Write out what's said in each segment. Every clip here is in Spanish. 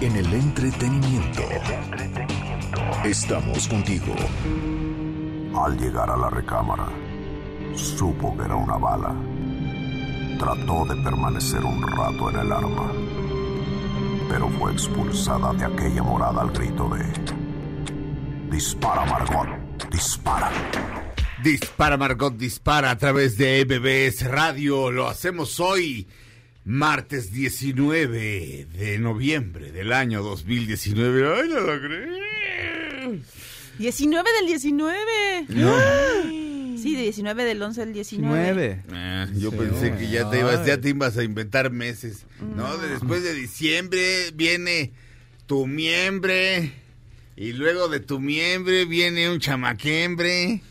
En el entretenimiento. Estamos contigo. Al llegar a la recámara, supo que era una bala. Trató de permanecer un rato en el arma, pero fue expulsada de aquella morada al grito de... Dispara, Margot, dispara. Dispara Margot Dispara a través de MBS Radio. Lo hacemos hoy, martes 19 de noviembre del año 2019. ¡Ay, no lo creo! 19 del 19. No. Sí, de 19 del 11 al 19. Ah, yo pensé que ya te ibas, ya te ibas a inventar meses. No, de- después de diciembre viene tu miembre y luego de tu miembre viene un chamaquembre.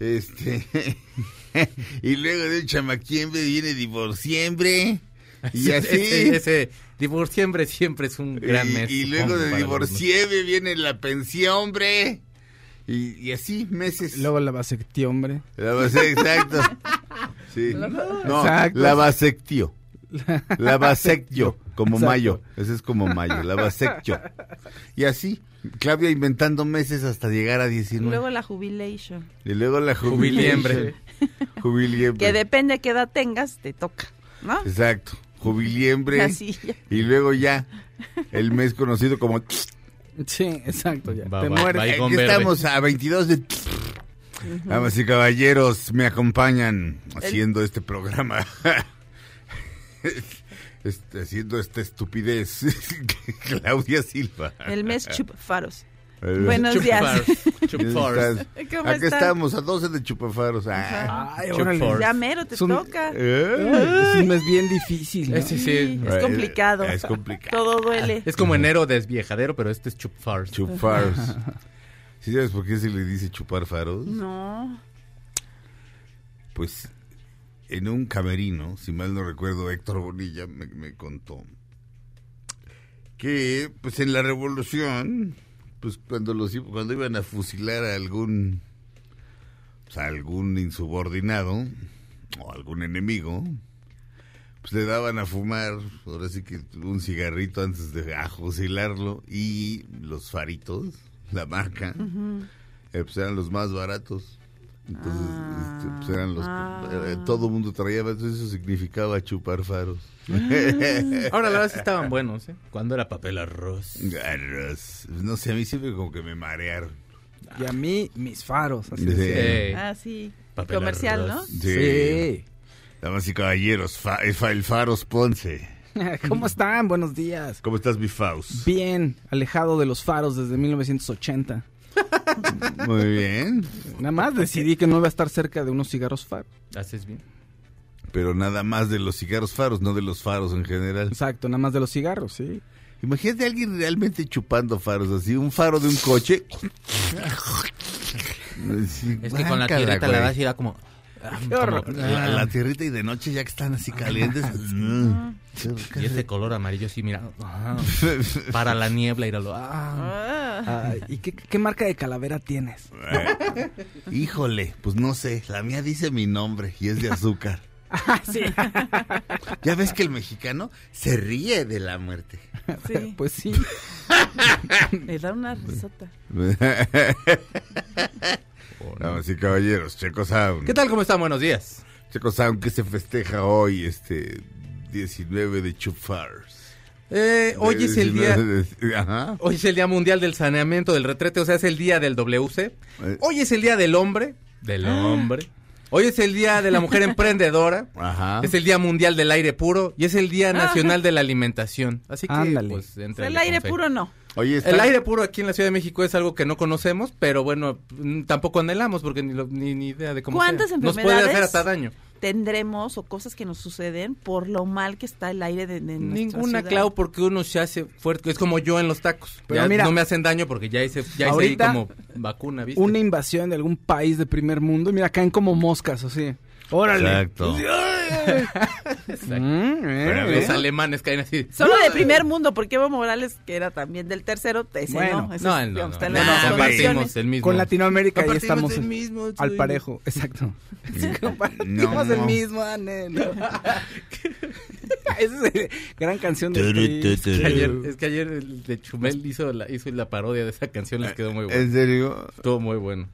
Este y luego de un chamaquiembre viene divorciembre. Y así. Ese, ese divorciembre siempre es un gran y, mes. y luego de divorciembre viene la pensión, hombre. Y, y así meses. Luego la vasectiombre. La base, exacto. Sí. No, Exacto. la vasectio. La vasectio, como Exacto. mayo. Ese es como mayo, la vasectio. Y así, Claudia inventando meses hasta llegar a Y 19. luego la jubilation. y luego la Jubiliembre. jubiliembre. Jubiliembre. Que depende de qué edad tengas, te toca. ¿No? Exacto. Jubiliembre. Y luego ya, el mes conocido como... Sí, exacto. Ya. Va, Te va, mueres. va. Estamos a 22 de... Damas y caballeros, me acompañan haciendo este programa. Este, haciendo esta estupidez. Claudia Silva. El mes chup faros. Eh, Buenos días. Chupfars. Chupfars. Estás- ¿Cómo Aquí están? estamos a 12 de chupafaros. Ah. Ay, Chup órale. for- Ya mero te Es un- toca. Eh. Es bien difícil. sí. Sí, es complicado. Es complicado. Todo duele. Es como enero desviejadero, pero este es Chupfars. Chupafaros. ¿Sí sabes por qué se le dice chupar faros? No. Pues en un camerino, si mal no recuerdo, Héctor Bonilla me, me contó que pues en la revolución, pues cuando los cuando iban a fusilar a algún pues, a algún insubordinado o algún enemigo, pues le daban a fumar, ahora sí que un cigarrito antes de a fusilarlo y los faritos, la marca, eh, pues eran los más baratos. Entonces, este, pues eran los eh, todo el mundo traía, entonces eso significaba chupar faros. Ahora la verdad sí estaban buenos, ¿eh? Cuando era papel arroz. Garras. No sé, a mí siempre como que me marearon. Y a mí, mis faros. Así Sí. es. Eh, Ah, sí. Papel Comercial, ¿no? arroz. Sí. Sí. Damas y caballeros, fa- el Faros Ponce. ¿Cómo están? Buenos días. ¿Cómo estás, mi Faust? Bien, alejado de los faros desde 1980. Muy bien. Nada más decidí que no iba a estar cerca de unos cigarros faros. Haces bien. Pero nada más de los cigarros faros, no de los faros en general. Exacto, nada más de los cigarros, sí. Imagínate a alguien realmente chupando faros, así, un faro de un coche. Es que con la tierrita la das y era como... ah, horror. como- La, ah, la tierrita y de noche ya que están así calientes. Mm. Y ese color amarillo sí, mira. ah, para la niebla, íralo. Ah, Ah. ¿Y qué, qué marca de calavera tienes? Híjole, pues no sé, la mía dice mi nombre y es de azúcar. sí. Ya ves que el mexicano se ríe de la muerte. Sí. Pues sí. Le da una risota. Damas y caballeros, Checo Sound. ¿Qué tal? ¿Cómo están? Buenos días. Checo Sound que se festeja hoy, este 19 de Chupfars. Eh, hoy es el día... 19 de- Ajá. Hoy es el Día Mundial del Saneamiento del Retrete, o sea, es el día del WC. Hoy es el Día del Hombre. Del Hombre. Hoy es el Día de la Mujer Emprendedora. Ajá. Es el Día Mundial del Aire Puro y es el Día Nacional de la Alimentación. Así que, Ándale. pues, entre el aire puro no. Oye, está- El aire puro aquí en la Ciudad de México es algo que no conocemos, pero bueno, mm, tampoco anhelamos porque ni, lo- ni, ni idea de cómo ¿Cuántas sea. Nos puede enfermedades hacer hasta daño. tendremos o cosas que nos suceden por lo mal que está el aire de, de nuestra Ninguna, ciudad? Clau, porque uno se hace fuerte. Es como yo en los tacos. Pero Ya mira, no me hacen daño porque ya hice, ya hice ahí ahorita, como vacuna, ¿viste? Una invasión de algún país de primer mundo. y Mira, caen como moscas, así. Órale. Exacto. Mm, Pero eh. los alemanes caen así. Solo de primer mundo, porque Evo Morales, que era también del tercero, ese Bueno, no. ese No, es- no, digamos, compartimos el mismo. Con Latinoamérica ahí Compartimos estamos el en- mismo, al parejo, exacto. Sí, compartimos No. el mismo anhelo. Esa es gran canción de tu, Ayer, es que ayer el de Chumel hizo la, hizo la parodia de esa canción, les quedó muy bueno. ¿En serio? Estuvo muy bueno.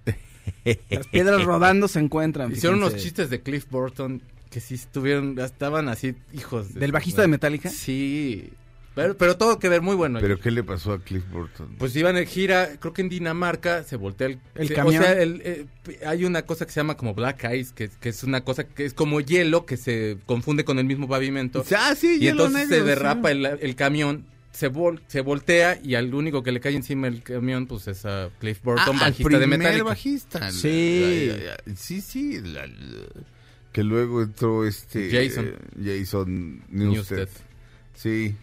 Las piedras rodando se encuentran. Hicieron unos chistes de Cliff Burton que sí estuvieron, estaban así, hijos. de- ¿Del bajista de Metallica? Sí. Pero, pero todo que ver, muy bueno. ¿Pero qué le pasó a Cliff Burton? Pues iban en gira, creo que en Dinamarca, se voltea el, El se- camión. O sea, el, eh, hay una cosa que se llama como black ice, que, que es una cosa que es como hielo que se confunde con el mismo pavimento. Ah, sí, y hielo entonces negro, se derrapa sí. el, el camión, se, vol- se voltea y al único que le cae encima el camión, pues es a Cliff Burton, Ah, al bajista de Metallica. bajista. Sí. La- la- la- sí, sí. Que luego entró este... Jason. eh, Jason Newsted. Newsted. Sí.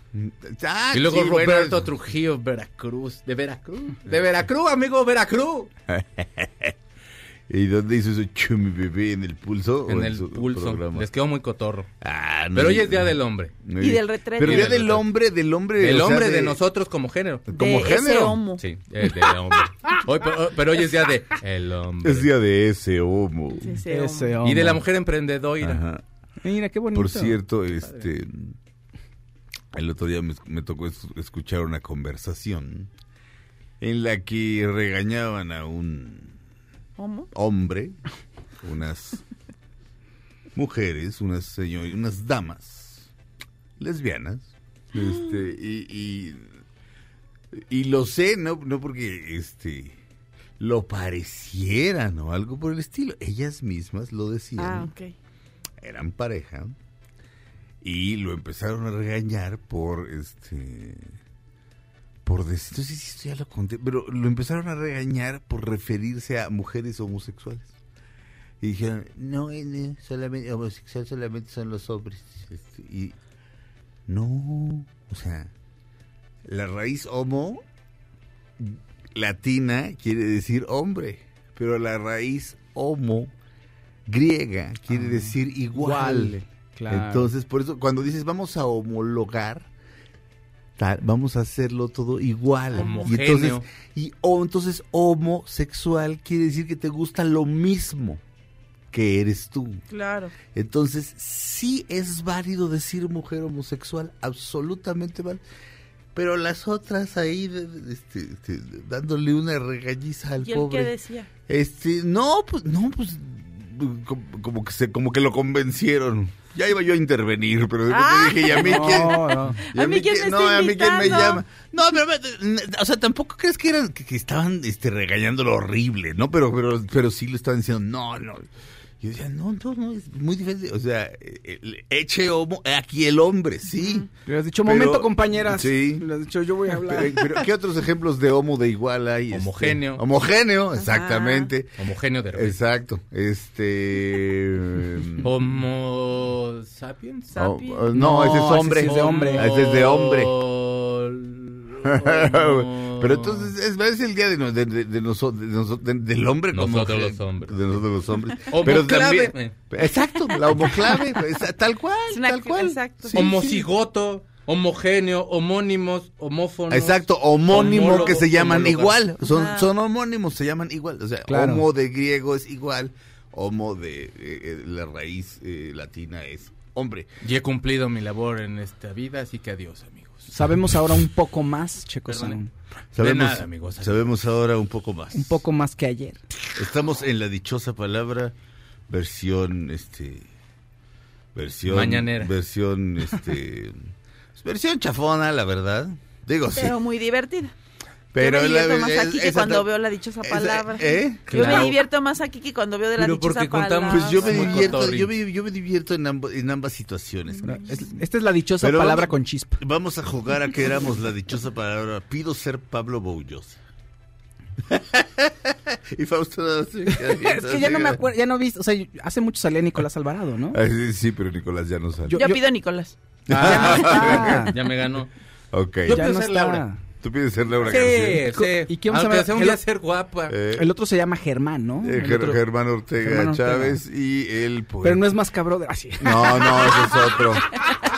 Ah, Y luego sí, bueno, Roberto es- Trujillo, Veracruz. De Veracruz. De Veracruz, amigo, Veracruz. ¿Y dónde hizo eso Chumi Bebé? ¿En el pulso? o En el su pulso. programa? Les quedó muy cotorro. Ah, no Pero hoy es Día del Hombre. No Y del retrete. Pero Día del del hombre, del hombre... El o sea, hombre de... nosotros como género. Como de ese género. homo. Sí, es de hombre. Hoy, pero, pero hoy es Día de el hombre. Es día de ese homo. Sí, ese homo. Y de la mujer emprendedora. Ajá. Mira, qué bonito. Por cierto, este... El otro día me, me tocó es- escuchar una conversación en la que regañaban a un ¿Homo? hombre, unas mujeres, unas señores, unas damas lesbianas, este, y, y, y lo sé, no, no porque este lo parecieran o algo por el estilo, ellas mismas lo decían, Ah, eran pareja y lo empezaron a regañar por este por decir, si esto ya lo conté, pero lo empezaron a regañar por referirse a mujeres homosexuales. Y dijeron, no, no, solamente homosexual solamente son los hombres. Este, y no, o sea, la raíz homo latina quiere decir hombre, pero la raíz homo griega quiere decir igual. Igual, claro. Entonces, por eso, cuando dices vamos a homologar, vamos a hacerlo todo igual. Y entonces, y, o, entonces homosexual quiere decir que te gusta lo mismo que eres tú. Claro. Entonces, sí es válido decir mujer homosexual, absolutamente válido. Pero las otras ahí, este, este, dándole una regañiza al ¿Y el pobre. qué decía? Este, no, pues, no, pues, como, que se, como que lo convencieron. Ya iba yo a intervenir, pero Ah. dije, ¿y a mí quién? No, no. ¿Y ¿A mí quién me no, a mí quién me llama. No, pero, o sea, tampoco crees que eran, que, que estaban, este, regañándolo horrible, ¿no? Pero, pero, pero sí lo estaban diciendo, no, no. Yo decía, no, no, no, es muy diferente. O sea, el, eche homo, aquí el hombre, sí. Le has dicho, Pero- momento, compañeras. sí. Le has dicho, yo voy a hablar. Pero, pero, ¿qué otros ejemplos de homo de igual hay? Este, Homogéneo. homogéneo, exactamente. Homogéneo de Exacto. Este. Homo sapiens. oh, Sapiens. oh, no, ese es ese hombre. sí es de hombre. Ah, Ese es de hombre. Pero entonces es, es el día de, de, de- de noso- de noso- de- del hombre como Nosotros mujer. los hombres. De nosotros los hombres. Homoclave. también- exacto, la homoclave, pues, tal cual, una- tal cual. exacto. Sí, Homocigoto, homogéneo, homónimos, homófonos. Exacto, homónimo homólogo, que se llaman homóloga. igual. Son, Ajá. son homónimos, se llaman igual. O sea, Claro. homo de griego es igual, homo de eh, eh, la raíz eh, latina es hombre. Y he cumplido mi labor en esta vida, así que adiós, amigos. Sabemos ahora un poco más, Checo. Sound. Sabemos, nada, amigos. sabemos ahora un poco más. Un poco más que ayer. Estamos en la dichosa palabra versión, este, versión, Mañanera. versión, este, versión chafona, la verdad. Digo, sí. Pero muy divertida. Pero yo me divierto la- más es- aquí que cuando ta- veo la dichosa esa- palabra. ¿eh? Yo me divierto más aquí que cuando veo de la Pero dichosa porque palabra. contamos- Pues yo me divierto, yo me, yo me divierto en, amb- en ambas situaciones. Es- esta es la dichosa Pero palabra vamos- con chispa. Vamos a jugar a que éramos la dichosa palabra. Pido ser Pablo Boullosa. y Fausto... Es que ya no me acuerdo, ya no vi, o sea, hace mucho salía Nicolás Alvarado, ¿no? Sí, sí, pero Nicolás ya no sale. Yo- Yo, pido a Nicolás. Ya no está. Ya me ganó. ok. Yo Ya pido no ser está. Laura. Tú pides ser Laura Sí, García. sí. ¿Y quién Aunque llama? sea un El- día ser guapa. Eh, El otro se llama Germán, ¿no? eh, El Ger- otro- Germán Ortega Germán Ortega. Chávez y el pues, Pero no es más cabrón. Así. No, no, ese es otro.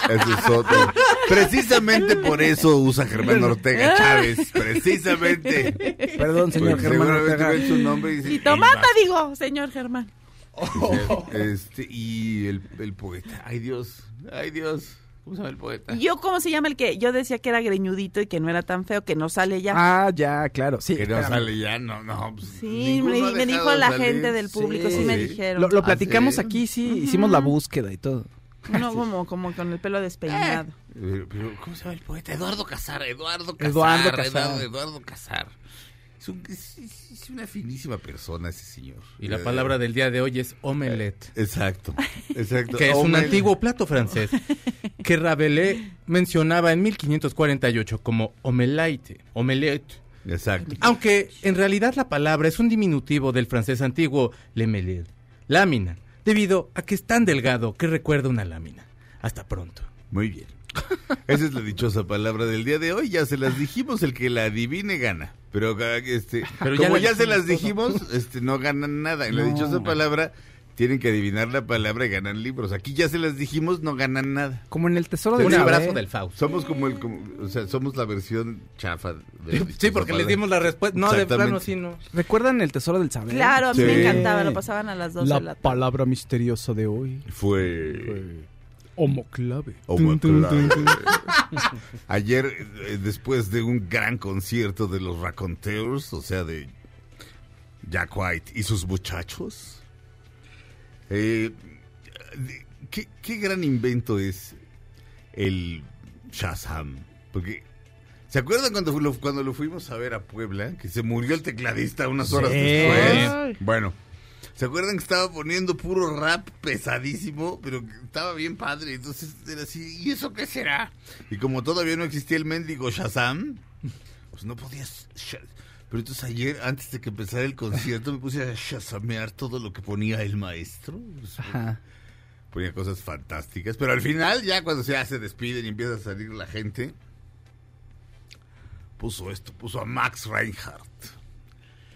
Ese es otro. Precisamente por eso usa Germán Ortega Chávez. Precisamente. Perdón, señor Germán seguramente Ortega. ve su nombre y dice, Y tomata, "Ey, digo, señor Germán. va". Este, y el, el poeta. Ay, Dios. Ay, Dios. ¿Cómo se llama el poeta? ¿Y yo cómo se llama el que yo decía que era greñudito y que no era tan feo, que no sale ya? Ah, ya, claro. Sí, Que no espérame. sale ya, no, no. pues, sí, me, me dijo la salir. gente del público, sí, Sí. me dijeron. Lo, lo ¿Ah, platicamos sí? aquí, sí, hicimos la búsqueda y todo. Uno como, como con el pelo despeinado. Eh, Pero, ¿cómo se llama el poeta? Eduardo Casar, Eduardo Casar. Eduardo Casar. Eduardo, Eduardo Casar. Es, un- es- es- es una finísima persona ese señor. Y la Eh, palabra del día de hoy es omelette. Exacto, exacto. que es un antiguo plato francés que Rabelais mencionaba en 1548 como omelette, omelette. Exacto. Aunque en realidad la palabra es un diminutivo del francés antiguo lemelette, lámina, debido a que es tan delgado que recuerda una lámina. Hasta pronto. Muy bien. Esa es la dichosa palabra del día de hoy. Ya se las dijimos, el que la adivine gana. Pero, este, Pero ya como ya se las dijimos dijimos, este, no ganan nada. En la dichosa palabra tienen que adivinar la palabra y ganan libros. Aquí ya se las dijimos, no ganan nada. Como en el tesoro del Un abrazo del Faust. Somos como el, como- o sea, somos la versión chafa. de la Sí, porque les dimos la respuesta. No, de plano sí no. ¿Recuerdan el tesoro del saber? Claro, a mí Sí. me encantaba, lo pasaban a las 12 La de la tarde. palabra misteriosa de hoy. Fue... Homoclave. Homo Tun, tun, tun, clave. Ayer, eh, después de un gran concierto de los Raconteurs, o sea, de Jack White y sus muchachos, eh, ¿qué, qué gran invento es el Shazam? Porque, ¿se acuerdan cuando, lo, cuando lo fuimos a ver a Puebla? Que se murió el tecladista unas horas Sí. después. Bueno, ¿Se acuerdan que estaba poniendo puro rap pesadísimo? Pero que estaba bien padre. Entonces era así, ¿y eso qué será? Y como todavía no existía el mendigo Shazam, pues no podías... Pero entonces ayer, antes de que empezara el concierto, me puse a shazamear todo lo que ponía el maestro. Pues, Ajá. ponía cosas fantásticas. Pero al final, ya cuando ya se despiden y empieza a salir la gente, puso esto, puso a Max Reinhardt,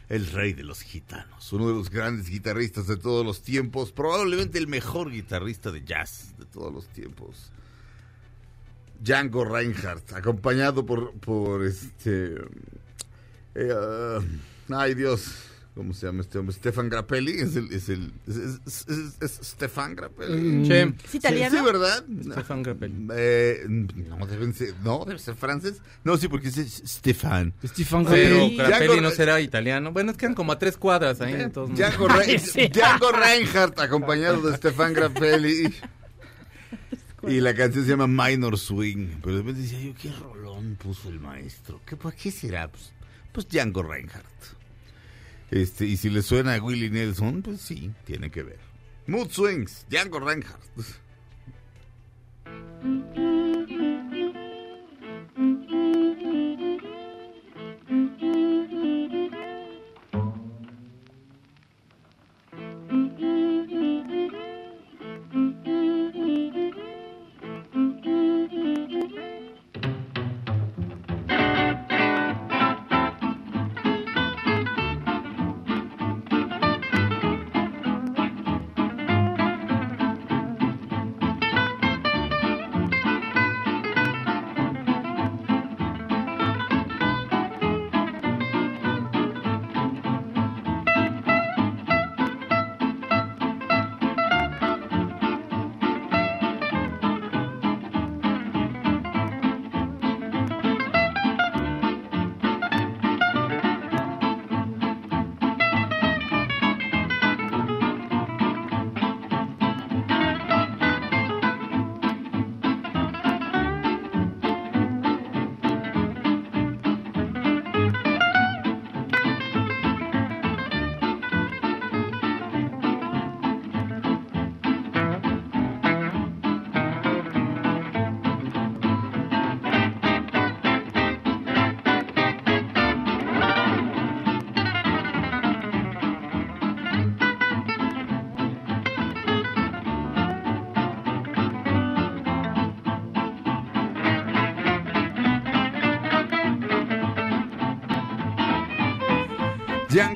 el rey de los gitanos, uno de los grandes guitarristas de todos los tiempos, probablemente el mejor guitarrista de jazz de todos los tiempos. Django Reinhardt, acompañado por, por este... eh, ay Dios, ¿cómo se llama este hombre? Stefan Grappelli, es el... Es, el, es, es- es- es Stefan Grappelli. Sí. ¿Es italiano? Sí, ¿verdad? Stefan Grappelli. Eh, no, deben ser, no, debe ser francés. No, sí, porque es Stefan. Stefan Pero Grappelli. Grappelli Django- no será italiano. Bueno, es que eran como a tres cuadras ahí. entonces, Django, Django Reinhardt, acompañado de Stefan Grappelli. Y la canción se llama Minor Swing. Pero de repente decía yo, ¿qué rolón puso el maestro? ¿Qué, ¿Para qué será? Pues, pues Django Reinhardt. Este, y si le suena a Willie Nelson, pues sí, tiene que ver. Mood Swings, Django Reinhardt.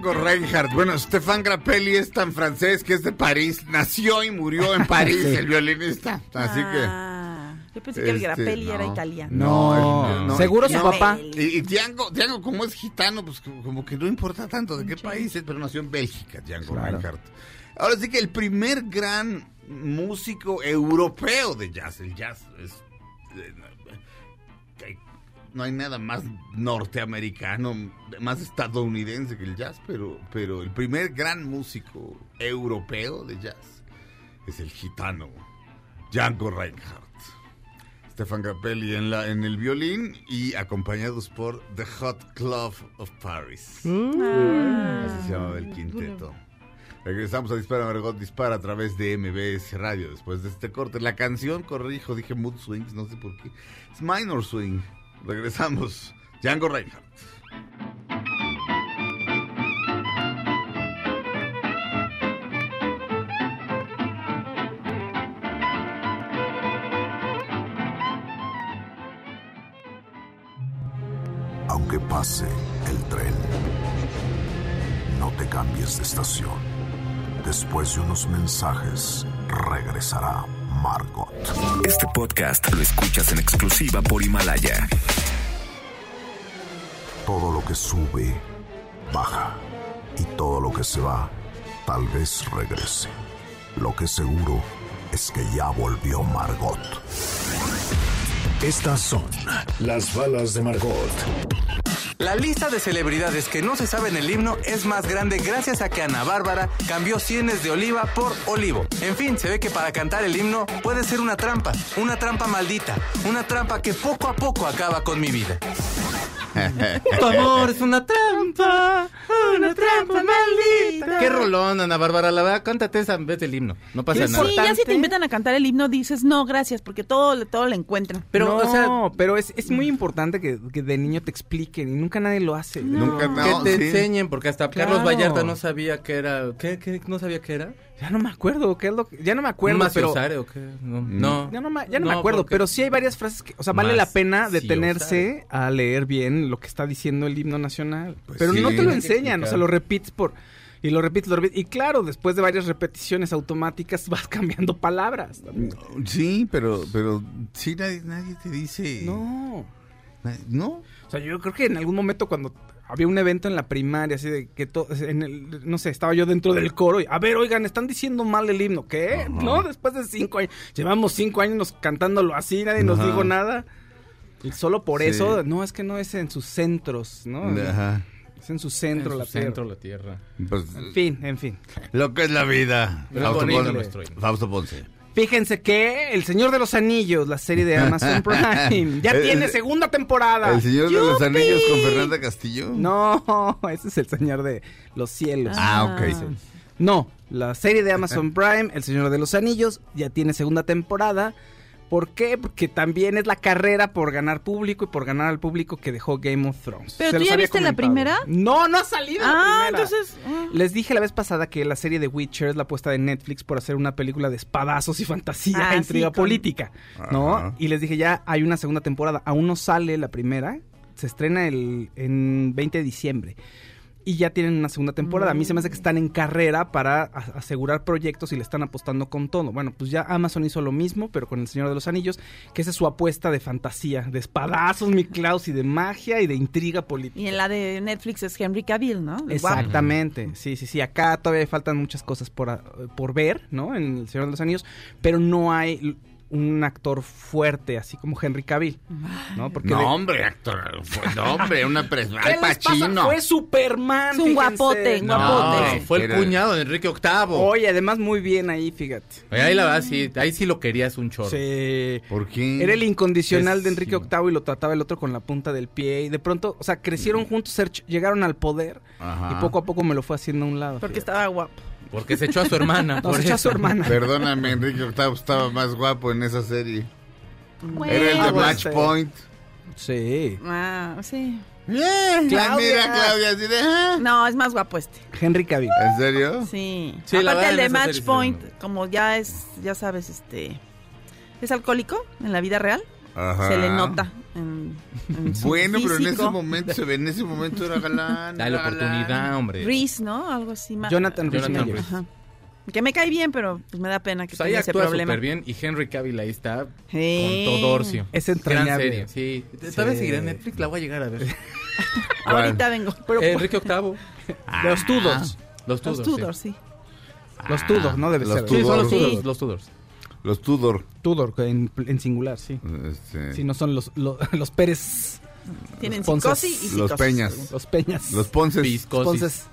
Django Reinhardt. Bueno, Stefan Grappelli es tan francés que es de París. Nació y murió en París, el violinista. Así que. Ah, yo pensé que el Este, Grappelli era no. italiano. No, el- no, seguro su no. papá. Y, y Django, Django, como es gitano, pues como que no importa tanto de qué país es, pero nació en Bélgica, Django Claro. Reinhardt. Ahora sí que el primer gran músico europeo de jazz, el jazz es... no hay nada más norteamericano, más estadounidense que el jazz, pero, pero el primer gran músico europeo de jazz es el gitano Django Reinhardt. Stefan Grappelli en, la, en el violín y acompañados por The Hot Club of Paris. Ah. Así se llamaba el quinteto. Regresamos a Dispara Margot Dispara a través de MBS Radio después de este corte. La canción, corrijo, dije Mood Swings, no sé por qué. Es Minor Swing. Regresamos. Django Reinhardt. Aunque pase el tren, no te cambies de estación. Después de unos mensajes, regresará Margot. Este podcast lo escuchas en exclusiva por Himalaya. Todo lo que sube, baja. Y todo lo que se va, tal vez regrese. Lo que seguro es que ya volvió Margot. Estas son las balas de Margot. La lista de celebridades que no se saben el himno es más grande gracias a que Ana Bárbara cambió cienes de oliva por olivo. En fin, se ve que para cantar el himno puede ser una trampa, una trampa maldita, una trampa que poco a poco acaba con mi vida. Tu amor es una trampa, una trampa maldita. Qué rolón, Ana Bárbara, la verdad, cántate esa en vez del himno. No pasa nada. Sí, ya si te invitan a cantar el himno dices no, gracias, porque todo, todo le encuentran. Pero, no, o sea, pero es, es muy importante que, que de niño te expliquen y nunca nadie lo hace. Nunca que no, te sí. enseñen, porque hasta Carlos Claro. Vallarta no sabía que era. ¿Qué, qué no sabía qué era? Ya no me acuerdo, ¿qué es lo que- ya no me ¿Un acuerdo, pero maciosare o qué? No. no. ya no, me- ya no me acuerdo, porque- pero sí hay varias frases que, o sea, vale la pena detenerse a leer bien lo que está diciendo el himno nacional, Pues pero sí. no te lo Hay o sea, lo repites por y lo repites, lo repites y claro, después de varias repeticiones automáticas vas cambiando palabras. también. Sí, pero, pero sí, nadie, nadie te dice. No. ¿No? O sea, yo creo que en algún momento cuando había un evento en la primaria, así de que todo, en el, no sé, estaba yo dentro del coro y, a ver, oigan, están diciendo mal el himno, ¿qué? No, después de cinco años, llevamos cinco años cantándolo así, nadie nos Ajá. dijo nada. Y solo por Sí. eso, no, es que no es en sus centros, ¿no? Ajá. Es en su centro En la su tierra. centro, la tierra. Pues, En fin, en fin. lo que es la vida. Fausto Ponce. Fausto. Fíjense que El Señor de los Anillos, la serie de Amazon Prime, ya El- tiene el- segunda temporada. ¿El Señor de los Anillos con Fernanda Castillo? No, ese es el Señor de los Cielos. Ah, ok. No, la serie de Amazon Prime, El Señor de los Anillos, ya tiene segunda temporada. ¿Por qué? Porque también es la carrera por ganar público y por ganar al público que dejó Game of Thrones. ¿Pero Se tú ya viste la primera? No, no ha salido la Ah, primera. entonces... ah. Les dije la vez pasada que la serie de Witcher es la apuesta de Netflix por hacer una película de espadazos y fantasía Ah, e intriga sí, con- política, ¿no? Y les dije ya hay una segunda temporada, aún no sale la primera, se estrena el en 20 de diciembre. Y ya tienen una segunda temporada. A mí se me hace que están en carrera para asegurar proyectos y le están apostando con todo. Bueno, pues ya Amazon hizo lo mismo, pero con El Señor de los Anillos, que esa es su apuesta de fantasía, de espadazos, mi Klaus, y de magia y de intriga política. Y en la de Netflix es Henry Cavill, ¿no? Exactamente, sí, sí, sí. Acá todavía faltan muchas cosas por, por ver, ¿no? En El Señor de los Anillos, pero no hay un actor fuerte, así como Henry Cavill, ¿no? Porque No, de- hombre, actor. Fue, no, hombre, una presa. ¿Qué Al? Pacino. Fue Superman. Es un fíjense. guapote, No, guapote. fue el Era- cuñado de Enrique VIII. Oye, además muy bien ahí, fíjate. Oye, ahí la verdad, sí, ahí sí lo querías un chorro. Sí. ¿Por qué? Era el incondicional de Enrique. VIII y lo trataba el otro con la punta del pie. Y de pronto, o sea, crecieron juntos, ser- llegaron al poder Ajá. y poco a poco me lo fue haciendo a un lado. Porque fíjate. estaba guapo. Porque se echó a su hermana. No, por se echó a su hermana. Perdóname, Enrique VIII estaba más guapo en esa serie. Bueno, Era el de bueno, Match sí. Point. Sí. Ah, sí. Claudia. Claudia. Mira, Claudia, así de... ah. No, es más guapo este. Henry Cavill. ¿En serio? Sí. Sí, Aparte el de Match Point, como ya es, ya sabes, este, es alcohólico en la vida real, Ajá. se le nota en, en su Bueno, pero en ese físico. momento, se ve, en ese momento era galán. Dale galán. oportunidad, hombre. Reese, ¿no? Algo así más. Jonathan Jonathan. Ajá. Que me cae bien, pero pues me da pena que Pues ahí tenga ese problema. súper bien y Henry Cavill ahí está Sí. con Todorcio. Es Gran entrañable. serie, sí. Tal vez seguirá en Netflix, la voy a llegar a ver. Ahorita vengo. Eh, Enrique VIII. Los Tudors. Los Los Tudors. Tudors, sí. Los Tudors, ¿no? Debe los ser. Sí, Sí, son los Tudors. Tudors. Los Tudors. Los Tudor. Tudor, en, en singular, sí. este, Sí, no son los, los, los Pérez, Tienen Ponces. psicosis y los. Peñas. los Peñas. Los Ponces. Viscosis. Entonces,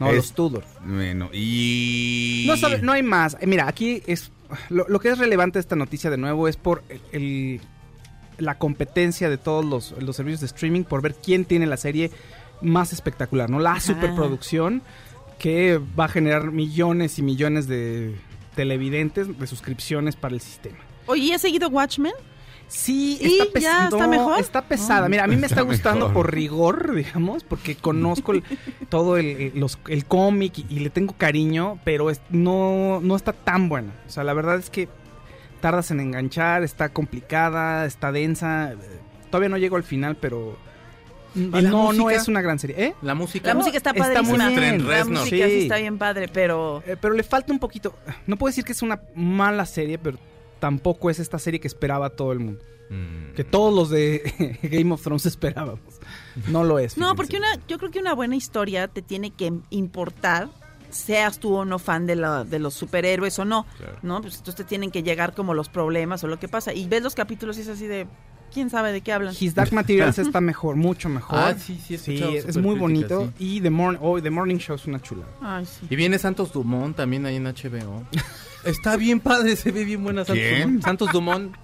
no, Es- los Tudor. Bueno, y... No, sabe, no hay más. Eh, Mira, aquí es lo, lo que es relevante de esta noticia de nuevo es por el, el- la competencia de todos los, los servicios de streaming por ver quién tiene la serie más espectacular, ¿no? La superproducción que va a generar millones y millones de televidentes, de suscripciones para el sistema. Oye, ¿y has seguido Watchmen? Sí, ¿Y está ya pesada. está mejor? Está pesada. Mira, a mí me está, Está gustando mejor. por rigor, digamos, porque conozco el- todo el, el cómic y, y le tengo cariño, pero es- no, no está tan buena. O sea, la verdad es que tardas en enganchar, está complicada, está densa. eh, Todavía no llego al final, pero ¿Y la no, no música? es una gran serie. ¿Eh? La música. La música está está padrísima. muy bien. La Reznor. música sí Sí. está bien padre, pero... Eh, pero le falta un poquito. No puedo decir que es una mala serie, pero tampoco es esta serie que esperaba todo el mundo. Mm. Que todos los de Game of Thrones esperábamos. No lo es. No, fíjense. porque una, yo creo que una buena historia te tiene que importar, seas tú o no fan de, la, de los superhéroes o no, Claro. ¿no? Pues entonces te tienen que llegar como los problemas o lo que pasa. Y ves los capítulos y es así de, ¿quién sabe de qué hablan? His Dark Materials está mejor, mucho mejor. Ah, sí, sí, Sí, es muy bonito. sí. Y The, Morn oh, The Morning Show es una chulada. Ay, sí. Y viene Santos Dumont también ahí en HBO. Está bien padre, se ve bien buena Santos ¿Quién? Dumont. Santos Dumont.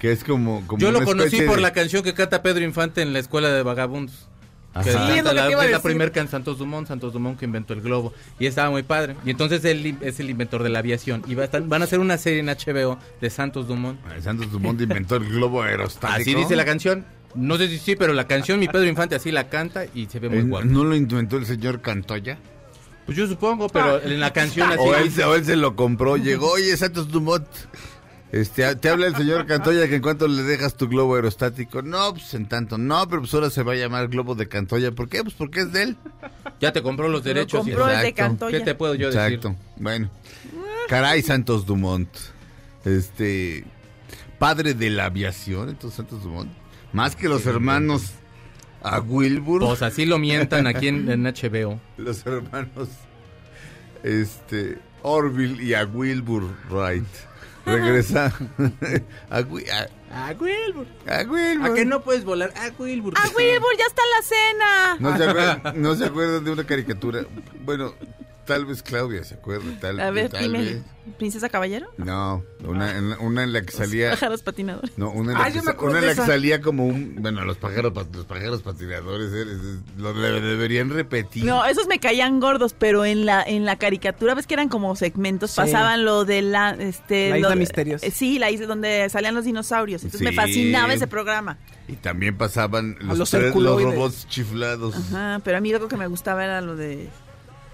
Que es como... como Yo lo conocí por de- la canción que canta Pedro Infante en la escuela de vagabundos. Ajá. Que Sí, canta es que la, a es la can Santos Dumont, Santos Dumont que inventó el globo. Y estaba muy padre. Y entonces él es el inventor de la aviación. Y va a estar- van a hacer una serie en HBO de Santos Dumont. Ah, Santos Dumont inventó el globo aerostático. Así dice la canción. No sé si sí, pero la canción, mi Pedro Infante así la canta y se ve muy guapo. ¿No lo inventó el señor Cantoya? Pues yo supongo, pero en la canción así. O él, dice- o él se lo compró, llegó, oye, Santos Dumont, este, te habla el señor Cantoya que en cuanto le dejas tu globo aerostático, no, pues en tanto, no, pero pues ahora se va a llamar globo de Cantoya, ¿por qué? Pues porque es de él. Ya te compró los derechos. compró el de Exacto. Cantoya. ¿Qué te puedo yo Exacto, decir? bueno, caray Santos Dumont, este, padre de la aviación, entonces Santos Dumont, más que los hermanos a Wilbur, Pues así lo mientan aquí en, en HBO. los hermanos, este, Orville y a Wilbur Wright. Regresa a, a, ¡A Wilbur! a Wilbur. ¿A que no puedes volar? ¡A Wilbur! ¡Ah, Wilbur, ya está la cena! No se, acuerdan, no se acuerdan de una caricatura. Bueno, tal vez Claudia se acuerda. Tal, A ver, tal dime, vez. ¿Princesa Caballero? No, una, en la- una en la que salía. Pájaros patinadores. No, una en la, Ay, que, yo me sa- acuerdo una en la que salía como un. Bueno, los pájaros, los pájaros patinadores. eh, es- Lo de- deberían repetir. No, esos me caían gordos, pero en la en la caricatura ves que eran como segmentos, Sí. pasaban lo de la este La lo isla de- misteriosa. eh, Sí, la isla donde salían los dinosaurios. Entonces me fascinaba ese programa. Y también pasaban los, los tres- los robots chiflados. Ajá, pero a mí lo que me gustaba era lo de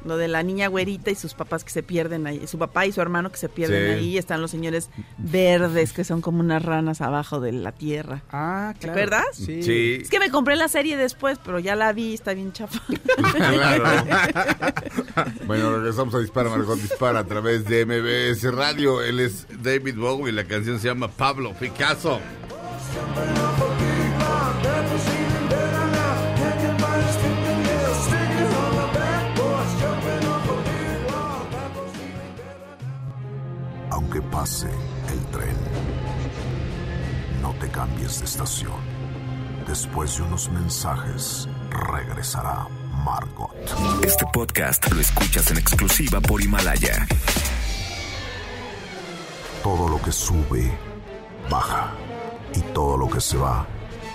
lo de la niña güerita y sus papás que se pierden ahí, su papá y su hermano que se pierden Sí. ahí, están los señores verdes que son como unas ranas abajo de la tierra. Ah, ¿Te claro. acuerdas? Sí. Sí. Es que me compré la serie después, pero ya la vi, está bien chafa. Claro. bueno, regresamos a Dispara, Margot Dispara a través de MBS Radio. Él es David Bowie, la canción se llama Pablo Picasso. Pase el tren, no te cambies de estación. Después de unos mensajes, regresará Margot. Este podcast lo escuchas en exclusiva por Himalaya. Todo lo que sube, baja. Y todo lo que se va,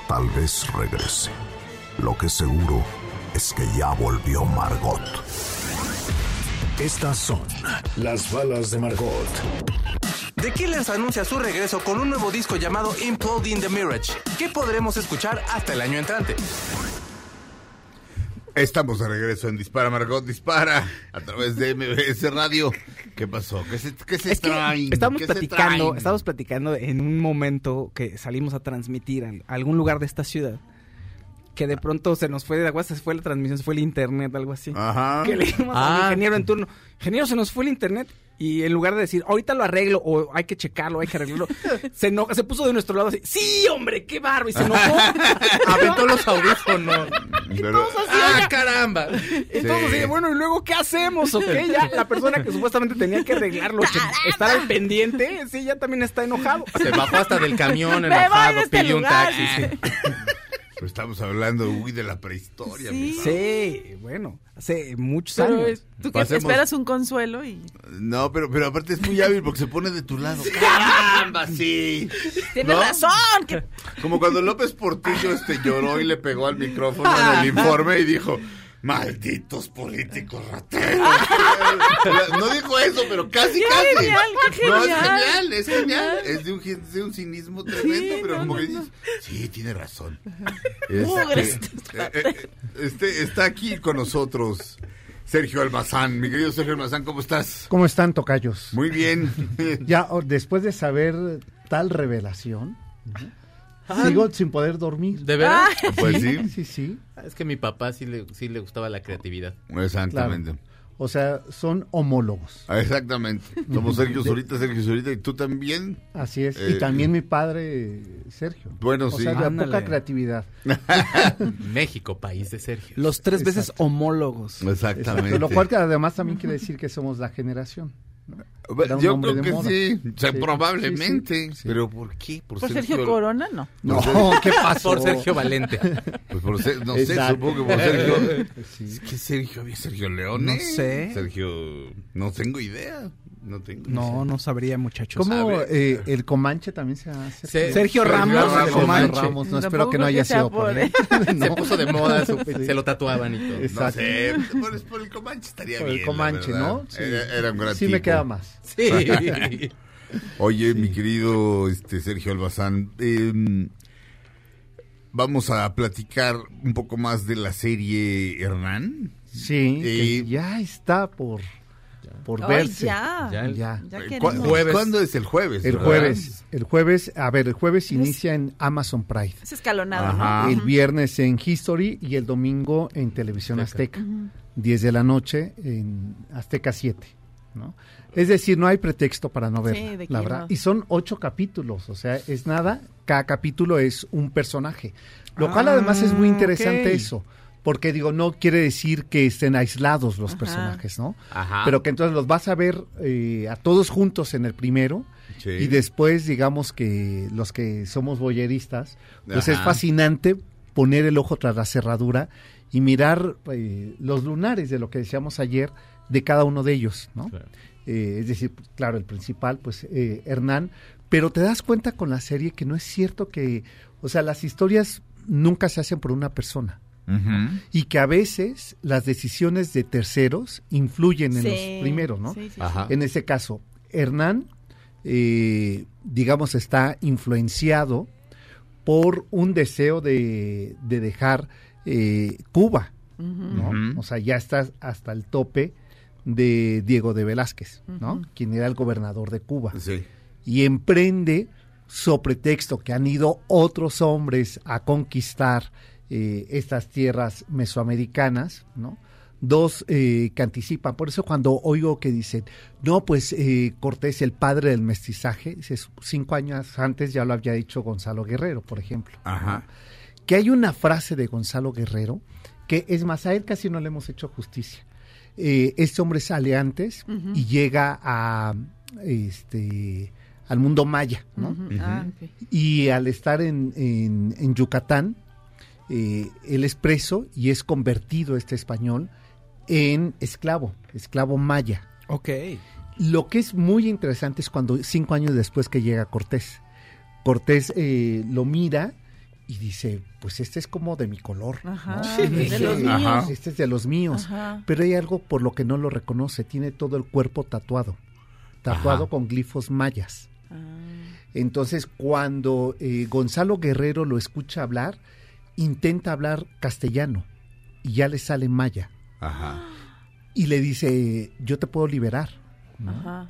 tal vez regrese. Lo que seguro es que ya volvió Margot. Estas son las balas de Margot. The Killers anuncia su regreso con un nuevo disco llamado Imploding the Mirage, que podremos escuchar hasta el año entrante. Estamos de regreso en Dispara Margot Dispara a través de MBS Radio. ¿Qué pasó? ¿Qué se, qué se Es que traen? estábamos ¿Qué se platicando, traen? estábamos platicando en un momento que salimos a transmitir a algún lugar de esta ciudad. Que de pronto se nos fue de agua, se fue la transmisión, se fue el internet, algo así. Ajá. Que le dijimos Ah. al ingeniero en turno, ingeniero, se nos fue el internet. Y en lugar de decir, ahorita lo arreglo, o hay que checarlo, hay que arreglarlo, se enoja, se puso de nuestro lado así, sí, hombre, qué barro, y se enojó. Aventó los audífonos. Pero- ¡Ah, caramba! Entonces, Sí. así, bueno, ¿y luego qué hacemos? ¿Ok? Ya la persona que supuestamente tenía que arreglarlo, que estar al pendiente, sí, ya también está enojado. Se bajó hasta del camión enojado, este pidió un taxi. sí. Pero estamos hablando, uy, de la prehistoria. Sí. Sí, bueno, hace muchos Pero años. tú que Pasemos. esperas un consuelo y No, pero, pero aparte es muy hábil porque se pone de tu lado. ¡Caramba, sí! tienes ¿No? razón. que- Como cuando López Portillo este, lloró y le pegó al micrófono en el informe y dijo... Malditos políticos rateros. No dijo eso, pero casi, Qué casi. genial, qué No, es genial. es genial. Es de un, de un cinismo tremendo, Sí, pero no, como no, que no. dices, sí, tiene razón. Mugres. Este, eh, eh, este, está aquí con nosotros Sergio Almazán. Mi querido Sergio Almazán, ¿cómo estás? ¿Cómo están, tocayos? Muy bien. Ya, o- después de saber tal revelación. Sigo sin poder dormir. ¿De verdad? Pues sí. Sí, sí, Es que a mi papá sí le, sí le gustaba la creatividad. Exactamente. O sea, son homólogos. Ah, Exactamente. Somos Sergio Zurita, Sergio Zurita y tú también. Así es. Eh, y también mi padre, Sergio. Bueno, o sí. sea, de poca creatividad. México, país de Sergio. Los tres veces homólogos. Exactamente. Lo cual que además también quiere decir que somos la generación. Yo creo que sí. O sea, Sí, probablemente. sí, sí. Pero ¿por qué? Por Sergio Corona, no. No, ¿qué pasó? Por Sergio Valente. Pues por ser, no sé, Exacto. supongo que por Sergio. Que Sergio había Sergio Leone. No sé. Sergio, no tengo idea. No tengo No, no sabría, muchachos. ¿Cómo ver. eh, el Comanche también se hace? Se- Sergio Ramos, Ramos, Comanche. Ramos, no, espero que no haya sido por él. Se No. puso de moda, su- Sí. se lo tatuaban y todo. No Exacto. sé, por, por el Comanche estaría Por el bien. Comanche, la verdad. ¿no? Sí. Era, era un gran Sí me queda más. Sí. Oye, mi querido este, Sergio Albazán, eh, vamos a platicar un poco más de la serie Hernán. Sí, que Eh, ya está por, por verse. ya. Ya. Ya. Ya queremos. ¿cu- Jueves. ¿Cuándo es el jueves? El verdad? jueves, el jueves, a ver, el jueves inicia en Amazon Prime. Es escalonado, Ajá. ¿no? El viernes en History y el domingo en Televisión Azteca. 10 de la noche en Azteca 7. ¿no? Es decir, no hay pretexto para no Sí, verla, de la verdad. no. Y son ocho capítulos, o sea, es nada, cada capítulo es un personaje. Lo cual Ah, además es muy interesante eso, porque digo, no quiere decir que estén aislados los Ajá. personajes, ¿no? Ajá. Pero que entonces los vas a ver eh, a todos juntos en el primero Sí. y después digamos que los que somos boyeristas, pues es fascinante poner el ojo tras la cerradura y mirar eh, los lunares de lo que decíamos ayer de cada uno de ellos, ¿no? Claro. Eh, es decir, claro, el principal, pues eh, Hernán, pero te das cuenta con la serie que no es cierto que, o sea, las historias nunca se hacen por una persona Y que a veces las decisiones de terceros influyen en Sí, los primeros, ¿no? sí, sí, Ajá. En este caso, Hernán, eh, digamos, está influenciado por un deseo de, de dejar eh, Cuba. O sea, ya está hasta el tope de Diego de Velázquez, ¿no? Quien era el gobernador de Cuba. Sí. Y emprende, so pretexto que han ido otros hombres a conquistar eh, estas tierras mesoamericanas, ¿no? Dos eh, que anticipan. Por eso cuando oigo que dicen, no, pues eh, Cortés, el padre del mestizaje, cinco años antes ya lo había dicho Gonzalo Guerrero, por ejemplo Ajá. que hay una frase de Gonzalo Guerrero que es más, a él casi no le hemos hecho justicia. Eh, este hombre sale antes y llega a este al mundo maya, ¿no? Ah. Y al estar en, en- en Yucatán, eh, él es preso y es convertido este español en esclavo, esclavo maya. Ok. Lo que es muy interesante es cuando cinco años después que llega Cortés, Cortés eh, lo mira y dice, pues este es como de mi color. Ajá, ¿no? de Este- los Ajá. míos. Este es de los míos. Ajá. Pero hay algo por lo que no lo reconoce, tiene todo el cuerpo tatuado, tatuado Ajá. con glifos mayas. Ah. Entonces, cuando eh, Gonzalo Guerrero lo escucha hablar, intenta hablar castellano y ya le sale Maya. Ajá. Y le dice, yo te puedo liberar. ¿no? Ajá.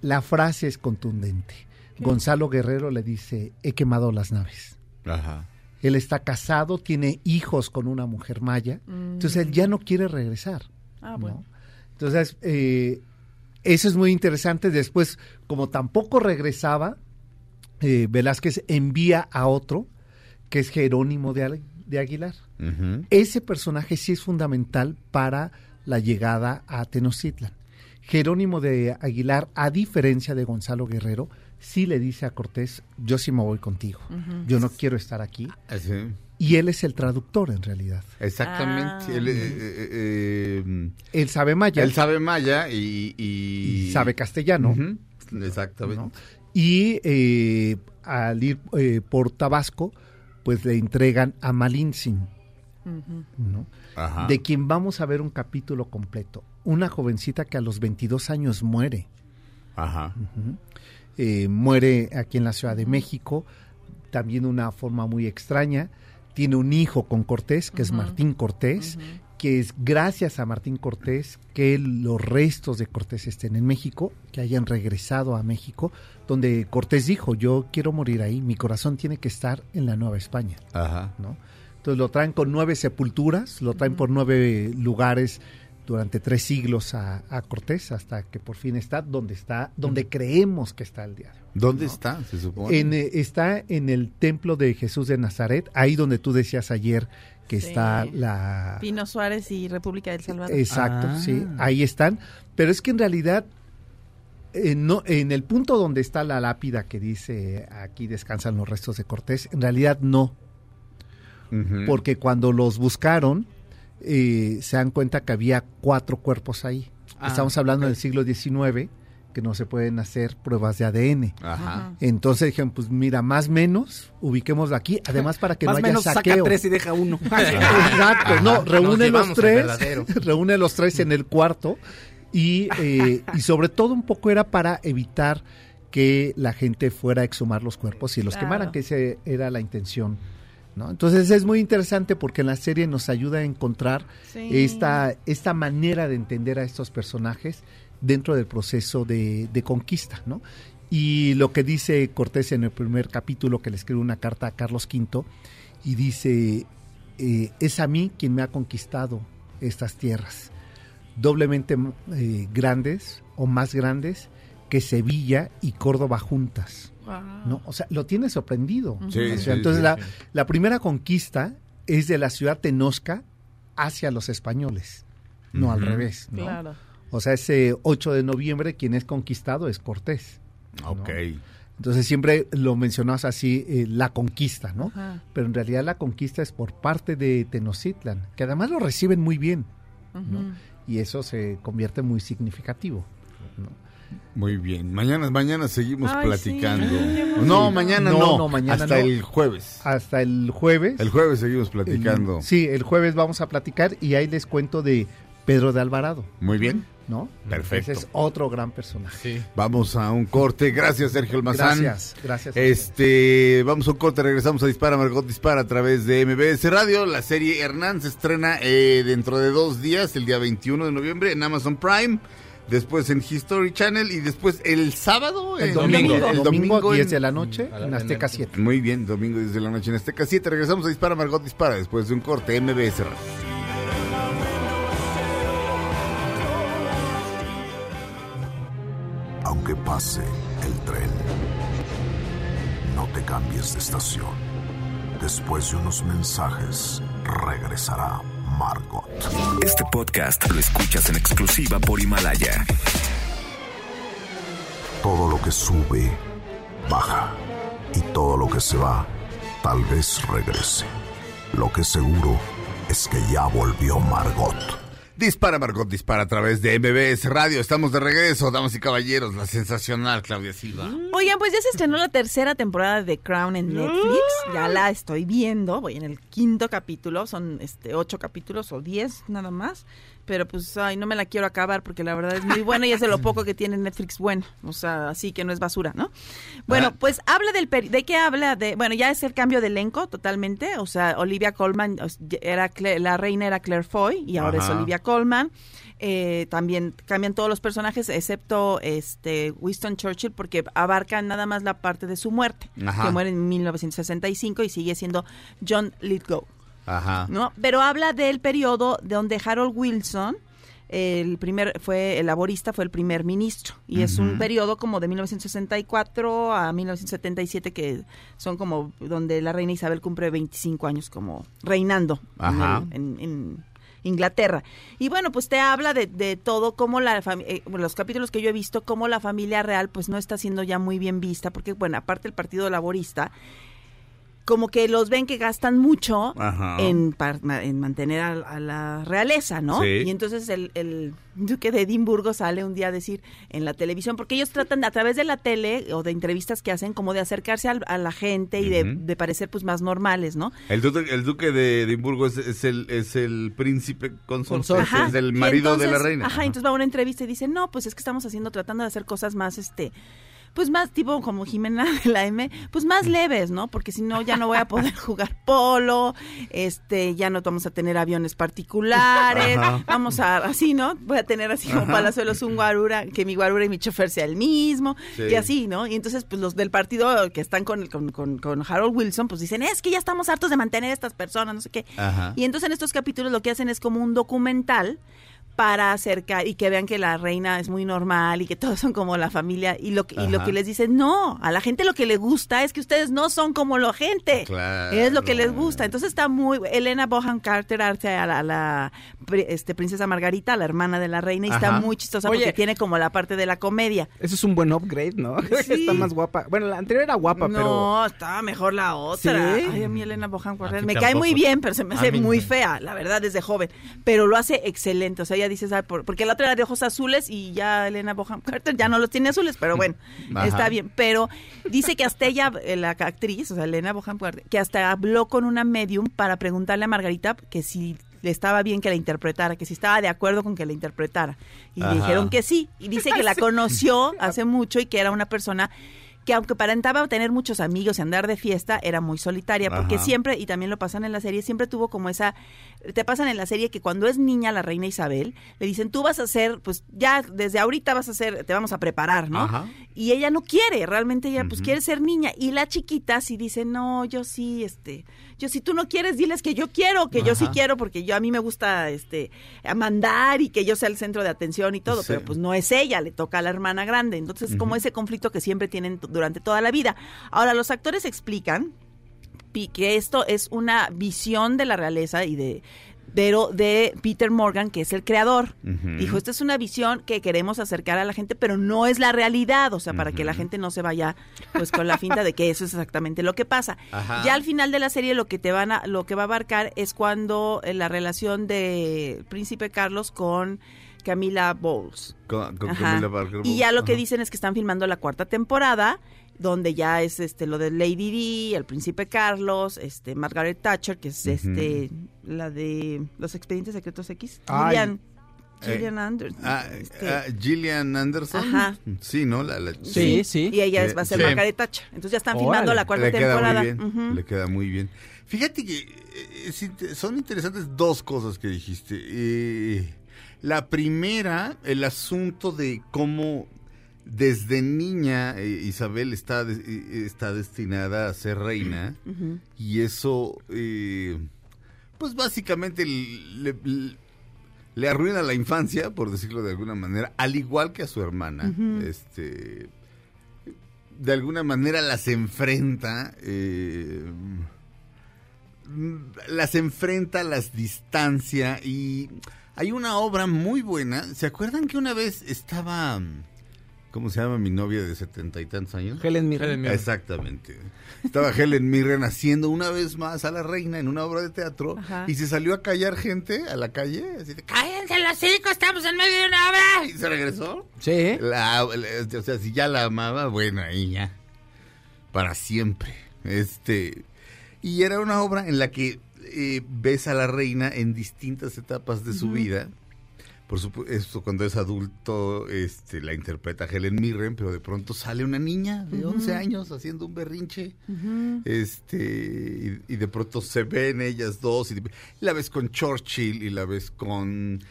La frase es contundente. Gonzalo Guerrero le dice, he quemado las naves. Ajá. Él está casado, tiene hijos con una mujer maya, entonces él ya no quiere regresar. Ah, ¿no? bueno. Entonces, eh, eso es muy interesante. Después, como tampoco regresaba, eh, Velázquez envía a otro, que es Jerónimo de, de Aguilar. Ese personaje sí es fundamental para la llegada a Tenochtitlan. Jerónimo de Aguilar, a diferencia de Gonzalo Guerrero, sí le dice a Cortés, yo sí me voy contigo, yo no quiero estar aquí. Así. Y él es el traductor en realidad. Exactamente. Ah. Él, eh, eh, eh, Él sabe maya él sabe maya y, y... y sabe castellano. Exactamente. ¿no? Y eh, al ir eh, por Tabasco, pues le entregan a Malintzin, Ujú. ¿no? Ajá. de quien vamos a ver un capítulo completo. Una jovencita que a los 22 años muere. Ajá. Eh, muere aquí en la Ciudad de México, también de una forma muy extraña. Tiene un hijo con Cortés, que es Martín Cortés, que es gracias a Martín Cortés que los restos de Cortés estén en México, que hayan regresado a México, donde Cortés dijo, yo quiero morir ahí, mi corazón tiene que estar en la Nueva España. Ajá. ¿no? Entonces lo traen con nueve sepulturas, lo traen por nueve lugares durante tres siglos a, a Cortés, hasta que por fin está donde está, donde creemos que está el día. ¿Dónde está? Se supone. En, eh, está en el templo de Jesús de Nazaret, ahí donde tú decías ayer que Sí. está la... Pino Suárez y República del Salvador. Exacto, Ah. sí, ahí están. Pero es que en realidad, eh, no, en el punto donde está la lápida que dice aquí descansan los restos de Cortés, en realidad no, porque cuando los buscaron, eh, se dan cuenta que había cuatro cuerpos ahí. Ah, Estamos hablando del siglo XIX, que no se pueden hacer pruebas de ADN. Ajá. Entonces dijeron, pues mira, más menos, ubiquémoslo aquí, además para que Más no haya menos saqueo. saca tres y deja uno. Exacto, no, reúne los tres, reúne los tres en el cuarto y, eh, y sobre todo un poco era para evitar que la gente fuera a exhumar los cuerpos y los Claro. quemaran, que esa era la intención. ¿no? Entonces es muy interesante porque en la serie nos ayuda a encontrar Sí. esta, esta manera de entender a estos personajes dentro del proceso de, de conquista, ¿no? Y lo que dice Cortés en el primer capítulo, que le escribe una carta a Carlos V, y dice, eh, es a mí quien me ha conquistado estas tierras, doblemente eh, grandes o más grandes que Sevilla y Córdoba juntas. ¿no? O sea, lo tiene sorprendido. Sí, O sea, sí, entonces sí, la, sí. la primera conquista es de la ciudad tenosca hacia los españoles, no al revés. ¿no? Claro. O sea, ese 8 de noviembre quien es conquistado es Cortés. Ok. Entonces siempre lo mencionas así, eh, la conquista, ¿no? Ajá. Pero en realidad la conquista es por parte de Tenochtitlan, que además lo reciben muy bien, ¿no? Y eso se convierte muy significativo. ¿no? Muy bien. Mañana, mañana seguimos Ay, platicando. sí. No, mañana No, no. no, mañana Hasta no. el jueves. Hasta el jueves. El jueves seguimos platicando. el- sí, el jueves vamos a platicar y ahí les cuento de Pedro de Alvarado, Muy bien. ¿No? Perfecto. Ese es otro gran personaje. Sí. Vamos a un corte. Gracias, Sergio Almazán. Gracias, gracias. Este, vamos a un corte, regresamos a Dispara, Margot Dispara a través de MBS Radio. La serie Hernán se estrena eh, dentro de dos días, el día 21 de noviembre en Amazon Prime, después en History Channel y después el sábado. El en- domingo, el domingo, domingo 10 en- de la noche en Azteca el- 7. Muy bien, domingo 10 de la noche en Azteca 7. Regresamos a Dispara, Margot Dispara después de un corte MBS Radio. Aunque pase el tren, no te cambies de estación. Después de unos mensajes, regresará Margot. Este podcast lo escuchas en exclusiva por Himalaya. Todo lo que sube, baja. Y todo lo que se va, tal vez regrese. Lo que seguro es que ya volvió Margot. Dispara, Margot Dispara a través de MBS Radio. Estamos de regreso, damas y caballeros. La sensacional Claudia Silva. Oigan, pues ya se estrenó la tercera temporada de Crown en Netflix. Ya la estoy viendo. Voy en el quinto capítulo. Son este ocho capítulos o diez nada más. Pero pues, ay, no me la quiero acabar porque la verdad es muy buena y es de lo poco que tiene Netflix bueno, o sea, así que no es basura, ¿no? Bueno, Ah. pues habla del, peri- ¿de qué habla? De, bueno, ya es el cambio de elenco totalmente, o sea, Olivia Colman, era la reina era Claire Foy y ahora es. Olivia Colman. Eh, también cambian todos los personajes excepto este Winston Churchill porque abarcan nada más la parte de su muerte, Ajá. que muere en 1965 y sigue siendo John Lithgow. Ajá. ¿no? Pero habla del periodo de donde Harold Wilson, el primer, fue el laborista, fue el primer ministro. Y es un periodo como de 1964 a 1977, que son como donde la reina Isabel cumple 25 años como reinando en Ajá. en, en Inglaterra. Y bueno, pues te habla de, de todo, cómo la eh, los capítulos que yo he visto, cómo la familia real pues no está siendo ya muy bien vista, porque bueno, aparte el Partido Laborista, como que los ven que gastan mucho Ajá. en, en mantener a, a la realeza, ¿no? Sí. Y entonces el, el duque de Edimburgo sale un día a decir en la televisión, porque ellos tratan a través de la tele o de entrevistas que hacen como de acercarse al- a, la gente y de, parecer pues más normales, ¿no? El duque, el duque de Edimburgo es, es el, es el príncipe consorte, es el marido de la reina. Ajá, entonces va a una entrevista y dice, no, pues es que estamos haciendo, tratando de hacer cosas más, este, pues más tipo como Jimena de la M, pues más leves, ¿no? Porque si no, ya no voy a poder jugar polo, este, ya no vamos a tener aviones particulares, Ajá. vamos a, así, ¿no? Voy a tener así como Ajá. palazuelos un guarura, que mi guarura y mi chofer sea el mismo, Sí. y así, ¿no? Y entonces, pues los del partido que están con, con, con, con Harold Wilson, pues dicen, es que ya estamos hartos de mantener a estas personas, no sé qué. Ajá. Y entonces en estos capítulos lo que hacen es como un documental para acercar y que vean que la reina es muy normal y que todos son como la familia y lo que, y lo que les dicen, no, a la gente lo que le gusta es que ustedes no son como la gente. Claro. Es lo que les gusta. Entonces está muy Elena Bohan Carter hace a la, a la pri- este, princesa Margarita, la hermana de la reina y está muy chistosa Oye. porque tiene como la parte de la comedia. Eso es un buen upgrade, ¿no? Sí. está más guapa. Bueno, la anterior era guapa, pero... No, estaba mejor la otra. ¿Sí? Ay, a mí Elena Bohan Carter ti me cae muy bien, pero se me hace muy no. fea, la verdad, desde joven. Pero lo hace excelente. O sea, ya dices, por- porque la otra era de ojos azules y ya Elena Bohan Carter ya no los tiene azules, pero bueno, Ajá. está bien. Pero dice que hasta ella, eh, la actriz, o sea, Elena Bohan Carter, que hasta habló con una medium para preguntarle a Margarita que si le estaba bien que la interpretara, que si estaba de acuerdo con que la interpretara. Y Ajá. dijeron que sí. Y dice que la conoció hace mucho y que era una persona que aunque aparentaba tener muchos amigos y andar de fiesta, era muy solitaria, porque Ajá. siempre, y también lo pasan en la serie, siempre tuvo como esa, te pasan en la serie que cuando es niña la reina Isabel, le dicen, tú vas a ser, pues ya desde ahorita vas a ser, te vamos a preparar, ¿no? Ajá. Y ella no quiere, realmente ella pues quiere ser niña, y la chiquita sí dice, no, yo sí, este, yo si tú no quieres, diles que yo quiero, que yo sí quiero, porque yo a mí me gusta, este, mandar y que yo sea el centro de atención y todo, Sí. pero pues no es ella, le toca a la hermana grande. Entonces, como ese conflicto que siempre tienen durante toda la vida. Ahora, los actores explican que esto es una visión de la realeza y de pero de Peter Morgan, que es el creador. Dijo, esta es una visión que queremos acercar a la gente, pero no es la realidad, o sea, para que la gente no se vaya pues con la finta de que eso es exactamente lo que pasa. Ajá. Ya al final de la serie lo que te van a lo que va a abarcar es cuando eh, la relación de Príncipe Carlos con Camila Bowles. Con. Camila Parker Y ya lo que dicen es que están filmando la cuarta temporada, donde ya es este lo de Lady Di, el príncipe Carlos, este Margaret Thatcher, que es este la de los expedientes secretos X, Ay. Gillian, Eh, Anderson. Ah, este, ah, Gillian Anderson. Ajá. Sí, ¿no? La, la- Sí, sí. Y ella es- Eh, va a ser sí. Margaret Thatcher. Entonces ya están Órale. filmando la cuarta le queda temporada. muy bien. Ujú. Le queda muy bien. Fíjate que eh, son interesantes dos cosas que dijiste. Eh, la primera, el asunto de cómo desde niña eh, Isabel está, eh, está destinada a ser reina y eso, eh, pues básicamente le, le- le arruina la infancia, por decirlo de alguna manera, al igual que a su hermana. Este, de alguna manera las enfrenta, eh, las enfrenta, las distancia y hay una obra muy buena. ¿Se acuerdan que una vez estaba, ¿cómo se llama mi novia de setenta y tantos años? Helen Mirren. Helen Mirren. Exactamente. Estaba Helen Mirren haciendo una vez más a la reina en una obra de teatro Ajá. y se salió a callar gente a la calle. Así de, cállense los hijos, estamos en medio de una obra. Y se regresó. Sí. La- la- o sea, si ya la amaba, bueno, ahí ya. Para siempre. Este. Y era una obra en la que eh, ves a la reina en distintas etapas de su vida. Por supuesto, cuando es adulto, este, la interpreta Helen Mirren, pero de pronto sale una niña de 11 años haciendo un berrinche, este, y, y de pronto se ven ellas dos, y, y la ves con Churchill y la ves con,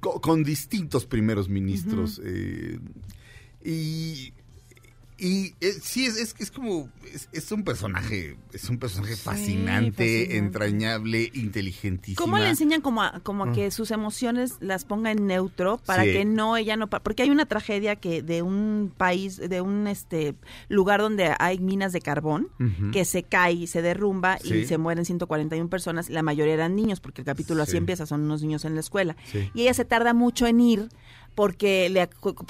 co- con, distintos primeros ministros, eh, y y eh, sí, es, es, es como, es, es un personaje, es un personaje fascinante, fascinante. entrañable, inteligentísimo. ¿Cómo le enseñan como a, como a que sus emociones las ponga en neutro para Sí. que no ella no porque hay una tragedia que de un país de un este lugar donde hay minas de carbón que se cae y se derrumba Sí. y se mueren 141 personas, la mayoría eran niños porque el capítulo así Sí. empieza, son unos niños en la escuela. Sí. Y ella se tarda mucho en ir porque le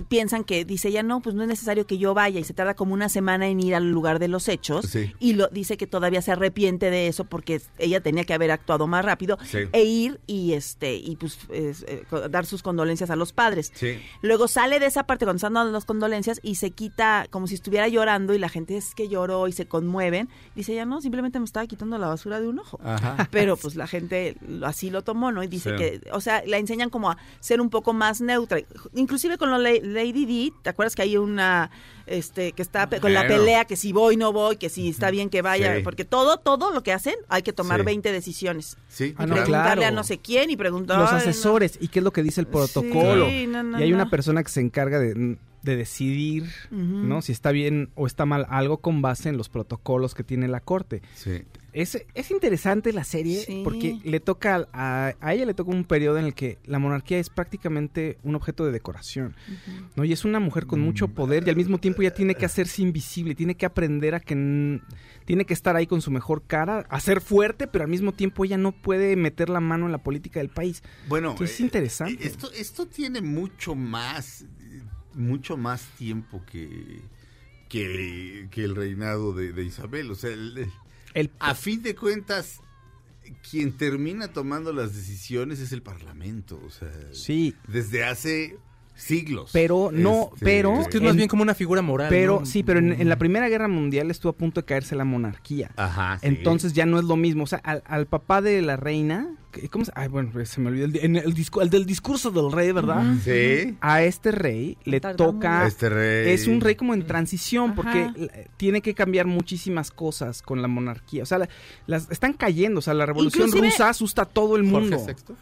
piensan que dice ella no, pues no es necesario que yo vaya y se tarda como una semana en ir al lugar de los hechos Sí. y lo dice que todavía se arrepiente de eso porque ella tenía que haber actuado más rápido Sí. e ir y este y pues es, eh, dar sus condolencias a los padres. Sí. Luego sale de esa parte cuando están dando las condolencias y se quita como si estuviera llorando y la gente es que lloró y se conmueven. Dice ella, no, simplemente me estaba quitando la basura de un ojo. Ajá. Pero pues la gente así lo tomó, ¿no? Y dice que, o sea, la enseñan como a ser un poco más neutra. Inclusive con lo de Lady D, ¿te acuerdas que hay una, este, que está con la pelea, que si voy, no voy, que si está bien que vaya? Sí. Porque todo, todo lo que hacen hay que tomar Sí. 20 decisiones. Sí, Ah, Y no, preguntarle claro. a no sé quién y preguntar... los no. asesores y qué es lo que dice el protocolo. Sí, no, no, y hay una persona que se encarga de, de decidir, ¿no? Si está bien o está mal algo con base en los protocolos que tiene la corte. Sí. Es, es interesante la serie Sí. porque le toca a, a ella le toca un periodo en el que la monarquía es prácticamente un objeto de decoración, ¿no? Y es una mujer con mucho poder y al mismo tiempo ya tiene que hacerse invisible, tiene que aprender a que tiene que estar ahí con su mejor cara, a ser fuerte, pero al mismo tiempo ella no puede meter la mano en la política del país. Bueno, Entonces, es eh, interesante. eh, Esto, esto tiene mucho más, mucho más tiempo que, que, que el reinado de, de Isabel. O sea, el- El, a fin de cuentas, quien termina tomando las decisiones es el Parlamento. O sea, sí, desde hace siglos. Pero no, pero- Es que es En- más bien como una figura moral. pero ¿no? sí, pero en, en la Primera Guerra Mundial estuvo a punto de caerse la monarquía. Ajá. sí. Entonces ya no es lo mismo. O sea, al, al papá de la reina, ¿cómo se? Ay, bueno, se me olvidó el, en el, discu- el del discurso del rey, ¿verdad? Sí. A este rey le Tartamudo. toca... Este rey. Es un rey como en transición porque Ajá. eh, tiene que cambiar muchísimas cosas con la monarquía. O sea, la- las están cayendo. O sea, la revolución Inclusive- rusa asusta a todo el Jorge mundo. VI.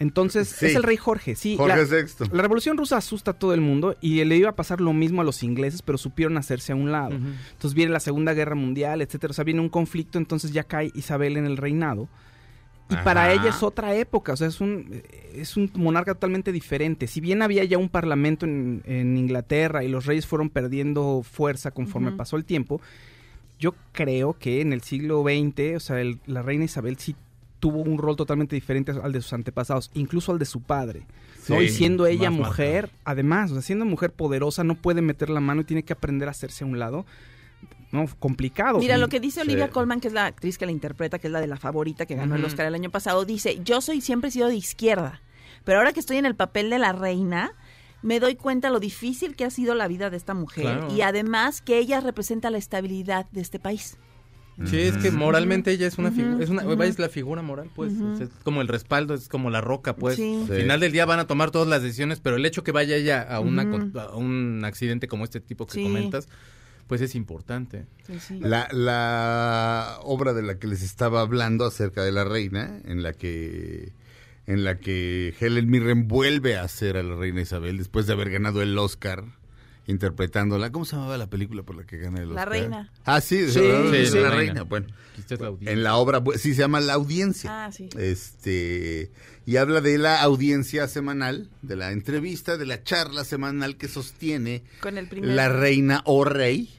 Entonces, Sí. es el rey Jorge, sí. Jorge la, VI. la revolución rusa asusta a todo el mundo y le iba a pasar lo mismo a los ingleses, pero supieron hacerse a un lado. Entonces viene la Segunda Guerra Mundial, etcétera. O sea, viene un conflicto, entonces ya cae Isabel en el reinado. Y para ella es otra época, o sea, es un, es un monarca totalmente diferente. Si bien había ya un parlamento en, en Inglaterra y los reyes fueron perdiendo fuerza conforme pasó el tiempo, yo creo que en el siglo XX, o sea, el- la reina Isabel sí tuvo un rol totalmente diferente al de sus antepasados, incluso al de su padre. ¿no? Sí, y siendo ella más mujer, además, o sea, siendo mujer poderosa, no puede meter la mano y tiene que aprender a hacerse a un lado. No, complicado. Mira, lo que dice Olivia Sí. Colman, que es la actriz que la interpreta, que es la de la favorita que ganó el. Oscar el año pasado, dice, yo soy siempre he sido de izquierda, pero ahora que estoy en el papel de la reina, me doy cuenta lo difícil que ha sido la vida de esta mujer Claro. y además que ella representa la estabilidad de este país. Sí, es que moralmente ella es una figura, es una, es la figura moral, pues, Ujú. o sea, es como el respaldo, es como la roca, pues. Sí. Al final del día van a tomar todas las decisiones, pero el hecho que vaya ella a, una, a un accidente como este tipo que Sí. comentas, pues es importante. Sí, sí. La, la obra de la que les estaba hablando acerca de la reina, en la que en la que Helen Mirren vuelve a ser a la reina Isabel después de haber ganado el Oscar interpretándola. ¿Cómo se llamaba la película por la que gana el La Oscar? Reina. Ah, sí, Sí, sí, sí, la La reina. Reina. Bueno, la en la obra pues, sí se llama La Audiencia. Ah, sí. Este, y habla de la audiencia semanal, de la entrevista, de la charla semanal que sostiene Con el primer... la reina o rey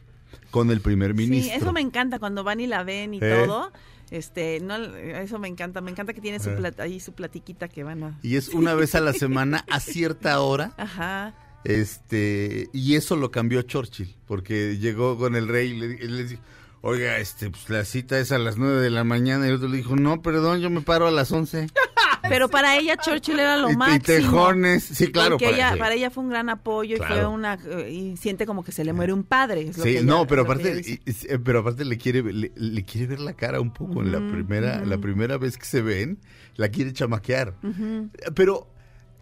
con el primer ministro. Sí, eso me encanta cuando van y la ven y ¿Eh? todo. Este, no, eso me encanta, me encanta que tiene su Eh. plat- ahí su platiquita que van a... Y es una vez a la semana a cierta hora. Ajá. Este, y eso lo cambió Churchill, porque llegó con el rey y le, y le dijo, oiga, este, pues la cita es a las nueve de la mañana. Y el otro le dijo, no, perdón, yo me paro a las once. Pero para ella Churchill era lo y, y máximo. tejones, sí, claro. porque ella, sí. para ella fue un gran apoyo y fue una eh, y siente como que se le muere un padre. es lo Sí, que ella- no, pero aparte, y- y- pero aparte le quiere, le, le quiere ver la cara un poco en la primera, la primera vez que se ven, la quiere chamaquear. Pero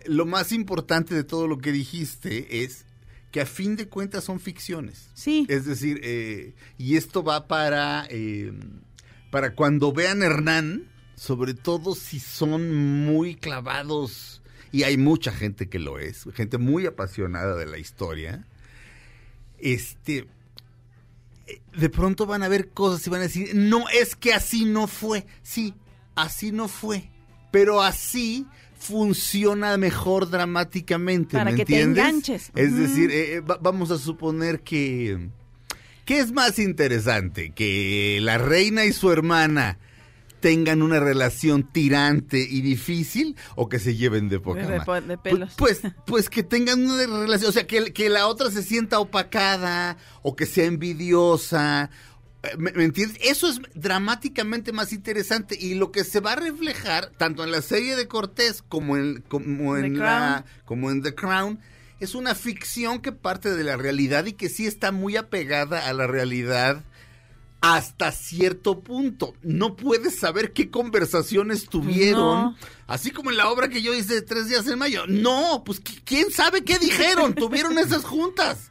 lo más importante de todo lo que dijiste es que a fin de cuentas son ficciones. Sí. Es decir, eh, y esto va para, eh, para cuando vean Hernán, sobre todo si son muy clavados, y hay mucha gente que lo es, gente muy apasionada de la historia, este, eh, de pronto van a ver cosas y van a decir, no, es que así no fue. Sí, así no fue. Pero así funciona mejor dramáticamente. Para ¿me que te entiendes? enganches. Es decir, eh, eh, va- vamos a suponer que... ¿Qué es más interesante? ¿Que la reina y su hermana tengan una relación tirante y difícil o que se lleven de poca De- pelos. Pues, pues que tengan una relación, o sea, que, que la otra se sienta opacada o que sea envidiosa. ¿Me, me entiendes? Eso es dramáticamente más interesante y lo que se va a reflejar tanto en la serie de Cortés como en, como The en, Crown. la, como en The Crown es una ficción que parte de la realidad y que sí está muy apegada a la realidad hasta cierto punto. No puedes saber qué conversaciones tuvieron. No. Así como en la obra que yo hice de tres días en mayo. No, pues ¿qui- quién sabe qué dijeron. Tuvieron esas juntas.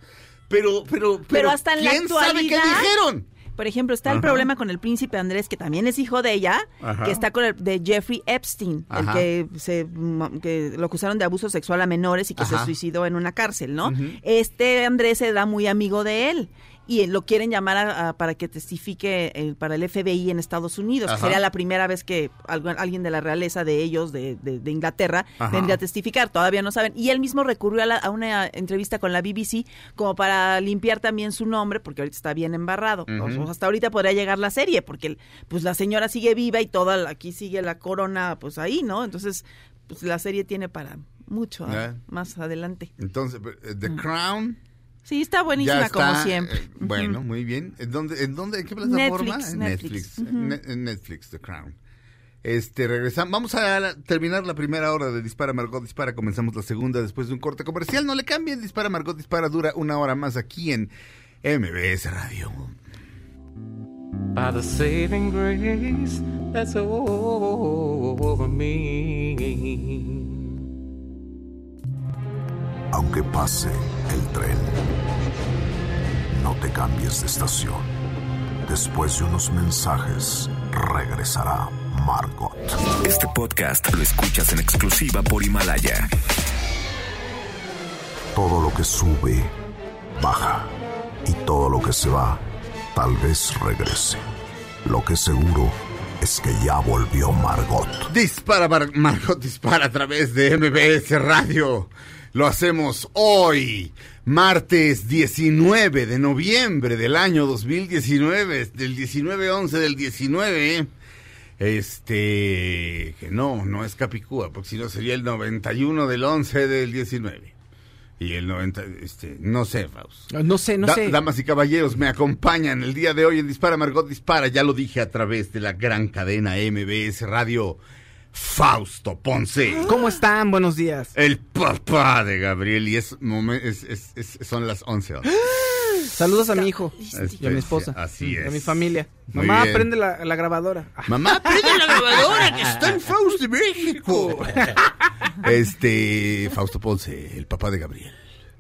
Pero, pero, pero, hasta en la ¿quién sabe qué dijeron? Por ejemplo, está el Ajá. problema con el príncipe Andrés, que también es hijo de ella, Ajá. que está con el de Jeffrey Epstein, el que se mm, que lo acusaron de abuso sexual a menores y que se suicidó en una cárcel, ¿no? Este Andrés se da muy amigo de él y lo quieren llamar a- a- para que testifique eh, para el FBI en Estados Unidos. que sería la primera vez que algu- alguien de la realeza de ellos, de, de- de Inglaterra, vendría a testificar. Todavía no saben. Y él mismo recurrió a, la- a una entrevista con la BBC como para limpiar también su nombre, porque ahorita está bien embarrado. O- hasta ahorita podría llegar la serie, porque el- pues la señora sigue viva y toda la- aquí sigue la corona pues ahí, ¿no? Entonces, pues la serie tiene para mucho ah, más adelante. Entonces, eh, The Crown. Sí, está ya buenísima está, como siempre. eh, bueno, Ujú. muy bien. ¿En dónde, en dónde, en qué plataforma? Netflix, En Netflix. Netflix. En Netflix, The Crown. Este, regresamos. Vamos a la- terminar la primera hora de Dispara Margot Dispara. Comenzamos la segunda después de un corte comercial. No le cambien. Dispara Margot Dispara dura una hora más aquí en MBS Radio. by the saving grace that's over me. Aunque pase el tren, no te cambies de estación. Después de unos mensajes, regresará Margot. Este podcast lo escuchas en exclusiva por Himalaya. Todo lo que sube, baja. Y todo lo que se va, tal vez regrese. Lo que seguro es que ya volvió Margot. Dispara Mar- Margot Dispara a través de MBS Radio. Lo hacemos hoy, martes 19 de noviembre del año 2019, del 19-11 del 19. Este, que no, no es Capicúa, porque si no sería el 91 del 11 del 19. Y el 90, este, no sé, Faust. No sé, no Da- sé. Damas y caballeros, me acompañan el día de hoy en Dispara Margot Dispara. Ya lo dije a través de la gran cadena MBS Radio. Fausto Ponce. ¿Cómo están? Buenos días. El papá de Gabriel. Y es, momen- es- es- es- son las 11 horas. Saludos a mi hijo Este, y a mi esposa. así A es. mi familia. Muy Mamá, bien. prende la, la grabadora. Mamá, prende la grabadora que está en Fausto México. Este, Fausto Ponce, el papá de Gabriel.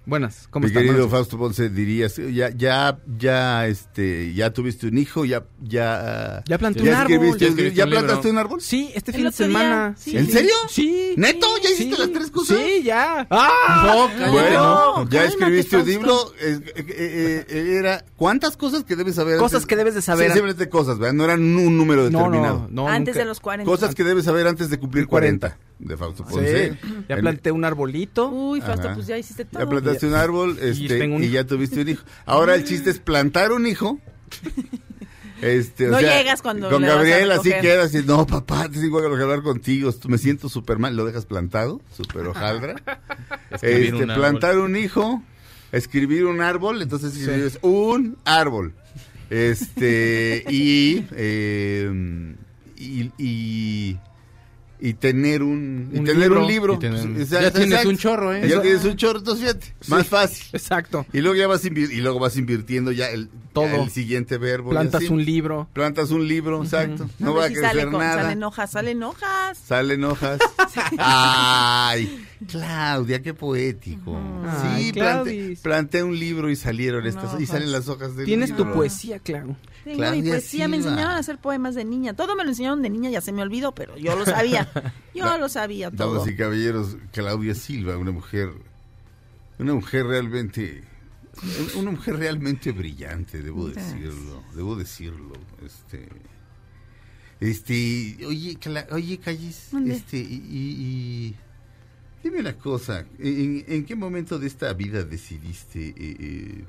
Buenas, ¿cómo Mi están? querido Fausto Ponce, dirías, ya, ya, ya, este, ya tuviste un hijo, ya, ya, Ya planté un árbol. Ya escribiste ¿Ya un libro. plantaste un árbol? Sí, este fin de semana. sí. ¿En serio? Sí. ¿Neto? ¿Ya hiciste Sí. las tres cosas? Sí, ya. ¡Ah! Bueno, ya escribiste un libro. eh, eh, eh, era ¿Cuántas cosas que debes saber? Cosas antes- que debes de saber. Sí, simplemente cosas, ¿verdad? No eran un número determinado. no, no. Antes nunca. de los 40. Cosas que debes saber antes de cumplir 40. De Fausto Ponce. Sí. Ya planté un arbolito. Uy, Fausto, Ajá. pues ya hiciste todo. Ya plantaste un árbol este, un y ya tuviste un hijo. Ahora el chiste es plantar un hijo. Este, o No sea, llegas cuando Con Gabriel así quedas y no, papá, te tengo que hablar contigo. Me siento súper mal. Lo dejas plantado, súper hojaldra. Este, un árbol. plantar un hijo, escribir un árbol, entonces escribes un árbol. Este, y, eh, y, y, y tener un, y Un tener libro. un libro. Y tener Pues, ya tienes un chorro, ¿eh? Ya Eso- tienes un chorro, entonces fíjate, más fácil. Exacto. Y luego ya vas y luego vas invirtiendo ya el, Todo. ya el siguiente verbo. y Plantas así. un libro. Plantas un libro, exacto. No Hombre, va a sí crecer sale con- nada. Salen hojas, salen hojas. Salen hojas. Ay, Claudia, qué poético. Ay, Sí, planté, planté un libro y salieron estas No, y salen las hojas del Tienes tu libro. poesía, claro. Tengo mi poesía, me Silva. enseñaron a hacer poemas de niña. Todo me lo enseñaron de niña, ya se me olvidó, pero yo lo sabía. Yo lo sabía todo. Damas y caballeros, Claudia Silva, una mujer, una mujer realmente, una mujer realmente brillante, debo Gracias. decirlo, debo decirlo, este, este, oye, Cla- oye, Callis, Mande. este, y, y- y- dime una cosa, ¿en, en qué momento de esta vida decidiste eh, eh,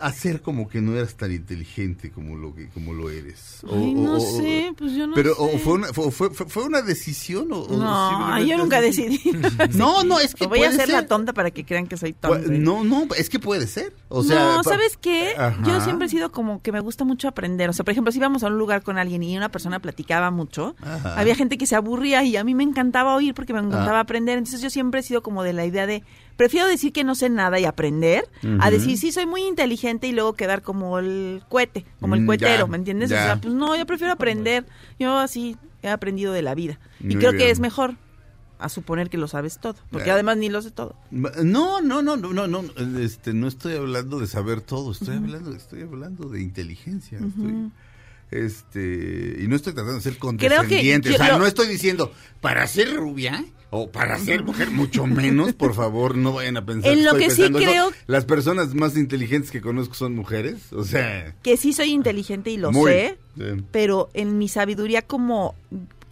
hacer como que no eras tan inteligente como lo que, como lo eres? O- Ay, no o- sé, pues yo no pero sé. o fue una, fue, fue- fue una decisión o, No, yo nunca así? decidí. No, no, es que O voy a hacer la ser. tonta para que crean que soy Pu- tonta. No, no, es que puede ser. O sea, no, ¿sabes qué? Ajá. Yo siempre he sido como que me gusta mucho aprender. O sea, por ejemplo, si íbamos a un lugar con alguien y una persona platicaba mucho, Ajá. había gente que se aburría y a mí me encantaba oír porque me encantaba Ah. aprender. Entonces yo siempre he sido como de la idea de, prefiero decir que no sé nada y aprender, a decir sí soy muy inteligente y luego quedar como el cohete, como el Mm, cuetero, ya, ¿me entiendes? ya. O sea, pues no, yo prefiero aprender. Yo así he aprendido de la vida. Y creo que es mejor a suponer que lo sabes todo, porque Eh. además ni lo sé todo. No, no, no, no, no, no, este, no estoy hablando de saber todo, estoy hablando, estoy hablando de inteligencia, estoy, este, y no estoy tratando de ser condescendiente, que o sea, lo- no estoy diciendo para ser rubia o para ser mujer, mucho menos, por favor, no vayan a pensar. En lo estoy que sí eso. creo- las personas más inteligentes que conozco son mujeres, o sea, Que sí soy inteligente y lo muy, sé, sí. pero en mi sabiduría como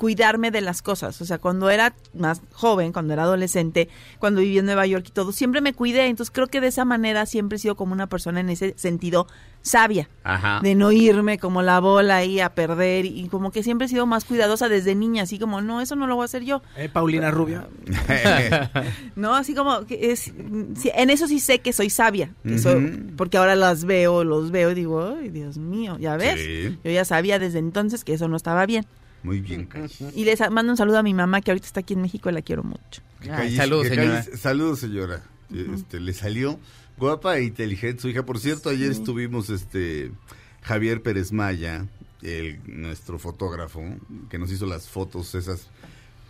cuidarme de las cosas. O sea, cuando era más joven, cuando era adolescente, cuando viví en Nueva York y todo, siempre me cuidé. Entonces creo que de esa manera siempre he sido como una persona en ese sentido sabia. Ajá. De no irme como la bola ahí a perder y como que siempre he sido más cuidadosa desde niña, así como, no, eso no lo voy a hacer yo. Eh, Paulina Rubio. No, así como que es, sí, en eso sí sé que soy sabia, que soy- Ujú. porque ahora las veo, los veo y digo, ay, Dios mío, ya ves, Sí. yo ya sabía desde entonces que eso no estaba bien. Muy bien. Y les mando un saludo a mi mamá que ahorita está aquí en México y la quiero mucho. Saludos, señora. calles- saludos, señora. Este, le salió guapa e inteligente su hija. Por cierto, ayer estuvimos este Javier Pérez Maya, el, nuestro fotógrafo, que nos hizo las fotos esas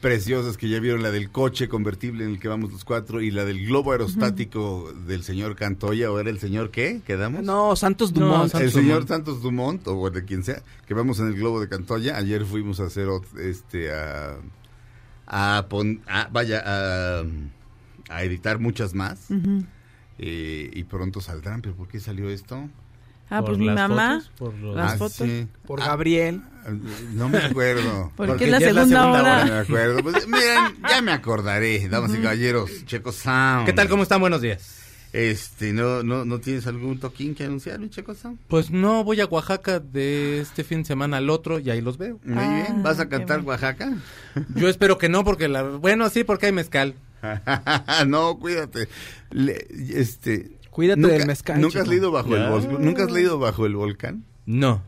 preciosas que ya vieron, la del coche convertible en el que vamos los cuatro y la del globo aerostático del señor Cantoya, o era el señor qué, quedamos. No, Santos No, Dumont. Santos el señor Dumont. Santos Dumont, o bueno, quien sea, que vamos en el globo de Cantoya. Ayer fuimos a hacer, este, a, a, pon- a- vaya, a, a editar muchas más. Eh, y pronto saldrán, pero ¿por qué salió esto? Ah, Por pues mi mamá, fotos, por los- las Ah, fotos. sí. Por Ah, Gabriel. no me acuerdo. Porque es la ya es la segunda, segunda hora. No me acuerdo. Pues, miren, ya me acordaré, damas y caballeros. Checo Sound. ¿Qué tal? ¿Cómo están? Buenos días. Este, ¿no, no, ¿no tienes algún toquín que anunciar, mi Checo Sound? Pues no, voy a Oaxaca de este fin de semana al otro y ahí los veo. Muy Ah, bien. ¿Vas a cantar. Oaxaca? Yo espero que no, porque la... Bueno, sí, porque hay mezcal. no, cuídate. Le- este, Cuídate ¿nunca, del mezcal, ¿Nunca has chico. leído bajo el Ya. volcán? ¿Nunca has leído bajo el volcán? No.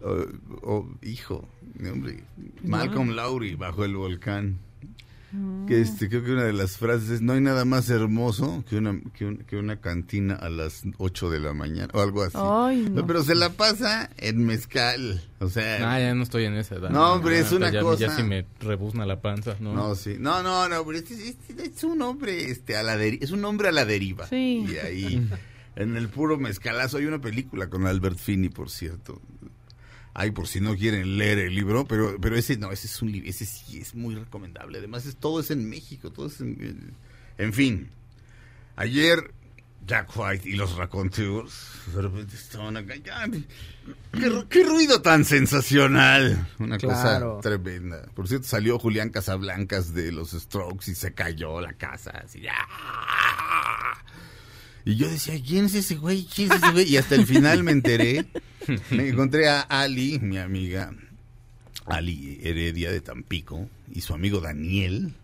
Oh, oh, hijo, hombre, Malcolm Lowry bajo el volcán. Que este, creo que una de las frases es, no hay nada más hermoso que una, que, un- que una cantina a las 8 de la mañana, o algo así. Ay, no. Pero se la pasa en mezcal, o sea... Ah, ya no estoy en esa edad. No, hombre, es una ya, cosa- Ya sí me rebuzna la panza, ¿no? No, sí. No, no, no, pero es, es- es un hombre este a la deri- es un hombre a la deriva. Sí. Y ahí en el puro mezcalazo hay una película con Albert Finney, por cierto. Ay, por si no quieren leer el libro, pero pero ese no, ese es un libro, ese sí es muy recomendable. Además, es todo es en México, todo es en en fin. Ayer Jack White y los Raconteurs de repente estaban acá. ya, ¿Qué, qué ruido tan sensacional. Una Claro. cosa tremenda. Por cierto, salió Julián Casablancas de los Strokes y se cayó la casa. Así, ¡ah! Y yo decía, ¿quién es ese güey? ¿Quién es ese güey? Y hasta el final me enteré. Me encontré a Ali, mi amiga, Ali Heredia de Tampico, y su amigo Daniel,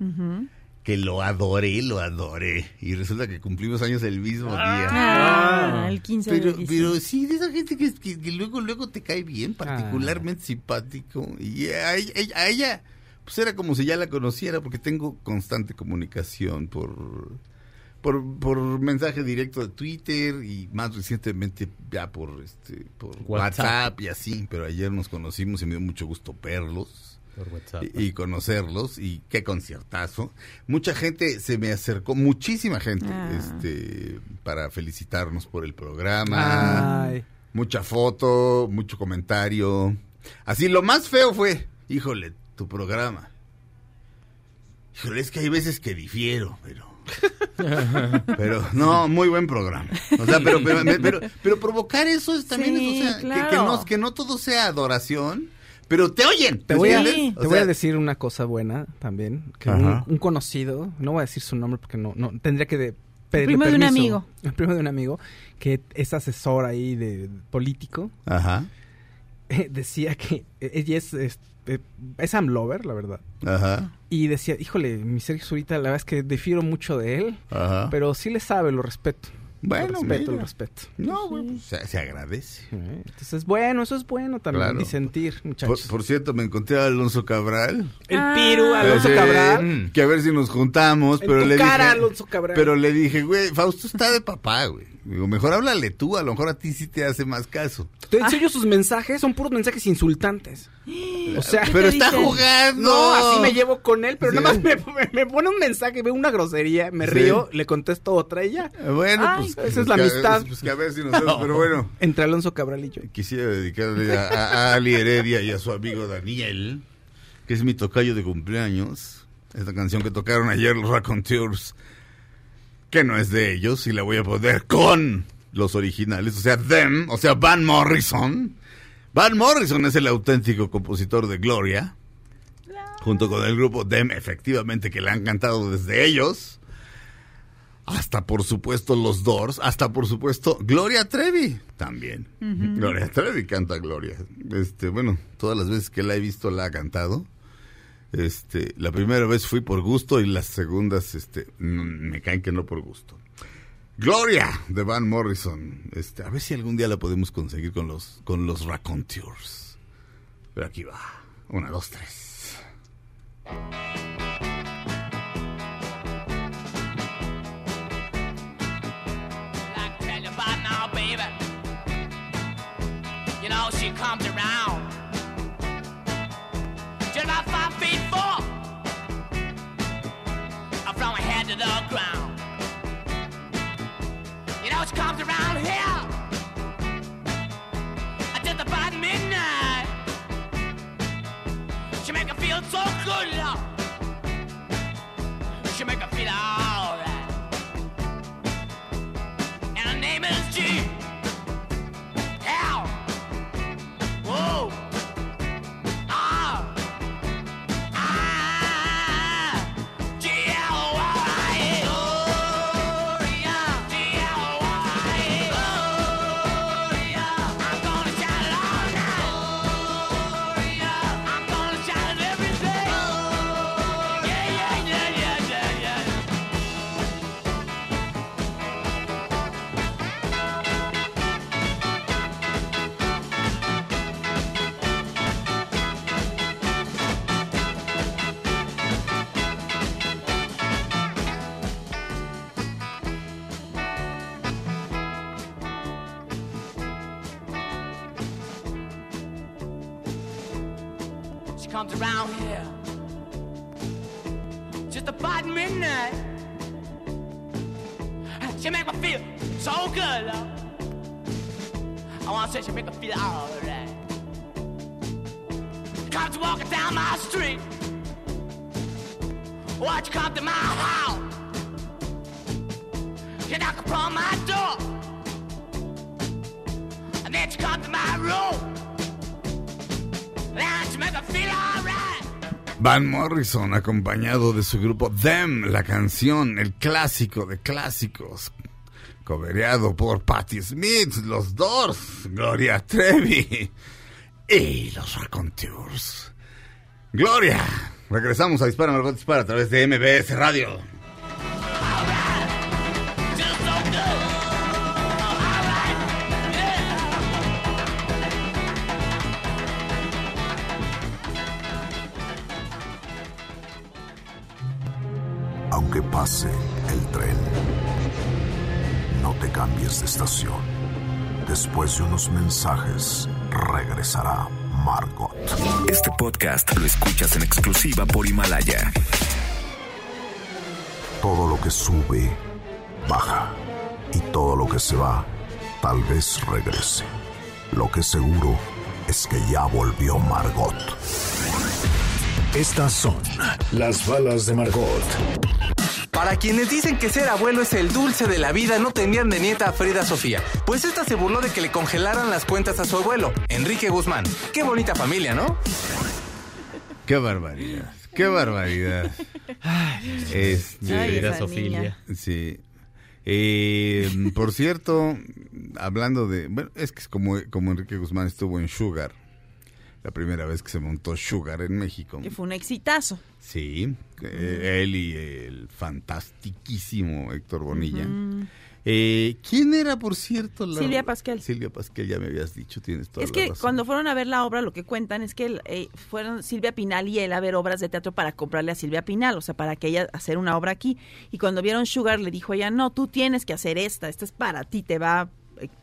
que lo adoré, lo adoré. Y resulta que cumplimos años el mismo día. Ah, el 15 de Pero, diciembre. pero sí, de esa gente que, que- que luego, luego te cae bien, particularmente simpático. Y a, ella- a ella, pues era como si ya la conociera, porque tengo constante comunicación por, por, por mensaje directo de Twitter y más recientemente ya por, este, por WhatsApp. WhatsApp y así, pero ayer nos conocimos y me dio mucho gusto verlos Por WhatsApp. y, y conocerlos y qué conciertazo. Mucha gente se me acercó, muchísima gente, Ah. este, para felicitarnos por el programa. Ay. Mucha foto, mucho comentario. Así, lo más feo fue, híjole, tu programa. Híjole, es que hay veces que difiero, pero... pero no, muy buen programa. O sea, pero pero, pero, pero provocar eso es también, Sí, o sea, que- no, que no todo sea adoración, pero te oyen. Te voy, a, ¿entiendes? te voy a decir una cosa buena también. Que un, conocido, no voy a decir su nombre porque no, no tendría que de, pedirle primo de un amigo. El primo de un amigo que es asesor ahí de político. Ajá, eh, decía que ella es, es, eh, es Amlover, la verdad. ajá, Y decía, híjole, mi Sergio Zurita, la verdad es que difiero mucho de él, ajá. pero sí le sabe, lo respeto. Bueno, lo respeto, mira. lo respeto. No, güey, pues, se, se agradece. Eh, Entonces, bueno, eso es bueno también, Claro. disentir, muchachos. por cierto, me encontré a Alonso Cabral. el Ah. Piru, Alonso Sí, Cabral. Que a ver si nos juntamos, En pero tu le cara, dije. Alonso Cabral. Pero le dije, güey, Fausto está de papá, güey. Digo, mejor háblale tú, a lo mejor a ti sí te hace más caso. En serio, sus mensajes son puros mensajes insultantes. O sea, ¿Qué Pero te está dicen? jugando. no, así me llevo con él, pero Sí. nada más me, me- me pone un mensaje, veo una grosería, me Sí. río, le contesto otra y ya. Bueno, Ay, pues. Esa es pues la que- amistad. Pues que a ver si nos vemos, pero bueno. Entre Alonso Cabral y yo. Quisiera dedicarle a, Ali Heredia y a su amigo Daniel, que es mi tocayo de cumpleaños. Esta canción que tocaron ayer los Raconteurs, que no es de ellos, y la voy a poner con los originales, o sea, Them, o sea, Van Morrison. Van Morrison es el auténtico compositor de Gloria, junto con el grupo Them, efectivamente, que le han cantado desde ellos. Hasta por supuesto los Doors, hasta por supuesto Gloria Trevi también. Gloria Trevi canta Gloria. Este, bueno, todas las veces que la he visto la ha cantado. Este, la primera vez fui por gusto y las segundas este me caen que no por gusto. Gloria de Van Morrison. Este, a ver si algún día la podemos conseguir con los con los Raconteurs. Pero aquí va. Una, dos, tres. From her head to the ground. You know, she comes around here. Just about midnight. She make her feel so good. She make her feel alright Van Morrison acompañado de su grupo Them, la canción, el clásico de clásicos, cobereado por Patti Smith, los Doors, Gloria Trevi y los Raconteurs. Gloria, regresamos a Dispara Margot Dispara a través de MBS Radio. Pase el tren. No te cambies de estación. Después de unos mensajes, regresará Margot. Este podcast lo escuchas en exclusiva por Himalaya. Todo lo que sube, baja. Y todo lo que se va, tal vez regrese. Lo que seguro es que ya volvió Margot. Estas son las balas de Margot. Para quienes dicen que ser abuelo es el dulce de la vida, no tenían de nieta a Frida Sofía. Pues esta se burló de que le congelaran las cuentas a su abuelo, Enrique Guzmán. Qué bonita familia, ¿no? Qué barbaridad. Qué barbaridad. Este, Ay, Frida niña. Sí. Eh, por cierto, hablando de. Bueno, es que es como, como Enrique Guzmán estuvo en Sugar, la primera vez que se montó Sugar en México. Que fue un exitazo. Sí, eh, él y el fantastiquísimo Héctor Bonilla. Eh, ¿Quién era, por cierto? La... Silvia Pasquel. Silvia Pasquel, ya me habías dicho, tienes toda Es la que razón. cuando fueron a ver la obra, lo que cuentan es que eh, fueron Silvia Pinal y él a ver obras de teatro para comprarle a Silvia Pinal, o sea, para que ella hacer una obra aquí. Y cuando vieron Sugar, le dijo ella, no, tú tienes que hacer esta, esta es para ti, te va,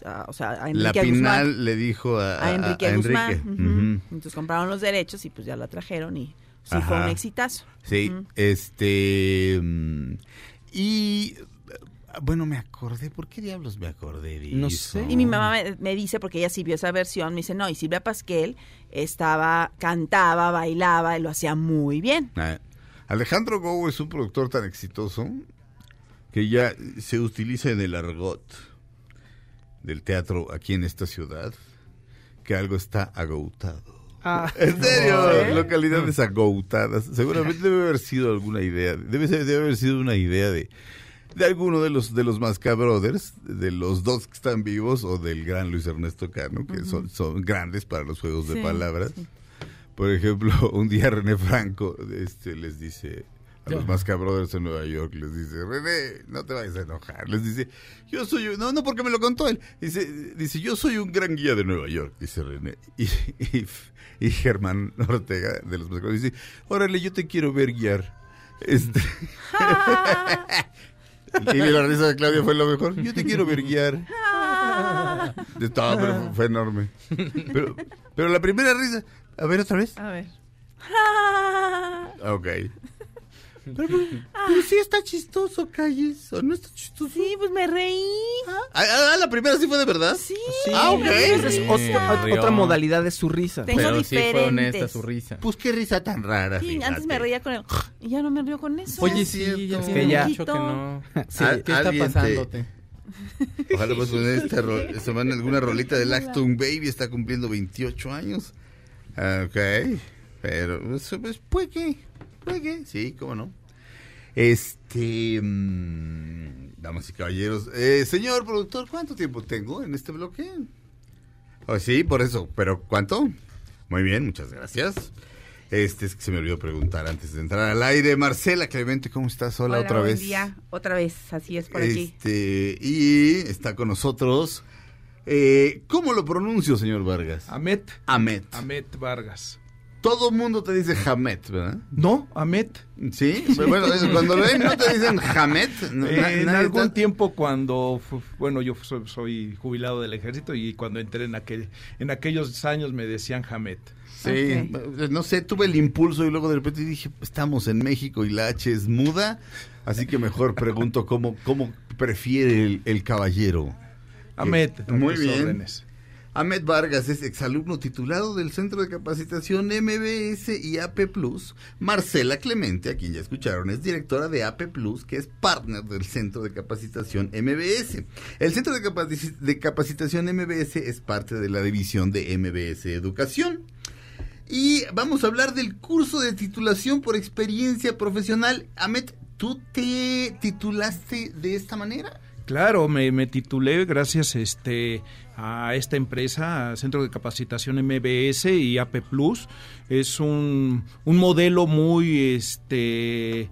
a- o sea, a Enrique La Guzmán. Pinal le dijo a, a Enrique a Guzmán. Enrique. Entonces compraron los derechos y pues ya la trajeron y sí fue un exitazo. Sí, este. Y. Bueno, me acordé. ¿Por qué diablos me acordé de No eso? sé. Y mi mamá me, me dice, porque ella sí vio esa versión, me dice, no, y Silvia Pasquel estaba, cantaba, bailaba y lo hacía muy bien. Ah, Alejandro Go es un productor tan exitoso que ya se utiliza en el argot del teatro aquí en esta ciudad que algo está agotado. Ah, En serio, ¿Eh? localidades agotadas. Seguramente debe haber sido alguna idea, debe, debe haber sido una idea de, de alguno de los de los Masca Brothers, de los dos que están vivos o del gran Luis Ernesto Cano, que son, son grandes para los juegos de Sí, palabras. Por ejemplo, un día René Franco este, les dice a los Masca Brothers en Nueva York, les dice, René, no te vayas a enojar. Les dice, yo soy un... No, no, porque me lo contó él. Dice, dice yo soy un gran guía de Nueva York, dice René. Y, y, y Germán Ortega de los Masca Brothers dice, órale, yo te quiero ver guiar. Este... y la risa de Claudia fue lo mejor. Yo te quiero ver guiar. De todo, pero fue, fue enorme. Pero, pero la primera risa... A ver, otra vez. A ver. Ok. Pero, pero- pero sí está chistoso, Calles. ¿O no está chistoso? Sí, pues me reí. Ah, ah, la primera sí fue de verdad. Sí. Sí, Ah, ok. esa es Sí, otra, otra modalidad de su risa. Tengo Pero sí fue honesta diferentes. su risa. Pues qué risa tan rara. Sí, fíjate. antes me reía con el... Y ya no me río con eso. Oye, sí, cierto. ya que ya- que no. Sí. ¿Qué está alguien te- pasándote? Ojalá pues poner esta, ro- semana alguna rolita de Acton Baby. Está cumpliendo 28 años. Ah, Ok. Pero, pues, pues, puede que. Puede que. Sí, cómo no. Este. mm, damas y caballeros. Eh, señor productor, ¿cuánto tiempo tengo en este bloque? Oh, sí, por eso. ¿Pero cuánto? Muy bien, muchas gracias. Este es que se me olvidó preguntar antes de entrar al aire. Marcela Clemente, ¿cómo estás? Hola, otra buen vez. día. Otra vez, así es por aquí. Este, y está con nosotros. eh, ¿Cómo lo pronuncio, señor Vargas? Amet. Ahmed. Amet Vargas. Todo mundo te dice Hamet, ¿verdad? No, Amet. Sí, bueno, eso, cuando lo ven, no te dicen Hamet. No, Eh, en algún está- tiempo cuando, bueno, yo soy, soy jubilado del ejército y cuando entré en, aquel, en aquellos años me decían Hamet. Sí, no sé, tuve el impulso y luego de repente dije, estamos en México y la H es muda, así que mejor pregunto cómo, cómo prefiere el, el caballero. Amet, Eh, a Muy bien. órdenes. Ahmed Vargas es exalumno titulado del Centro de Capacitación MBS y AP Plus. Marcela Clemente, a quien ya escucharon, es directora de AP Plus, que es partner del Centro de Capacitación MBS. El Centro de, Capaci- de Capacitación MBS es parte de la división de MBS Educación. Y vamos a hablar del curso de titulación por experiencia profesional. Ahmed, ¿tú te titulaste de esta manera? Claro, me, titulé gracias este, a esta empresa, Centro de Capacitación MBS y AP Plus. Es un, un modelo muy, este,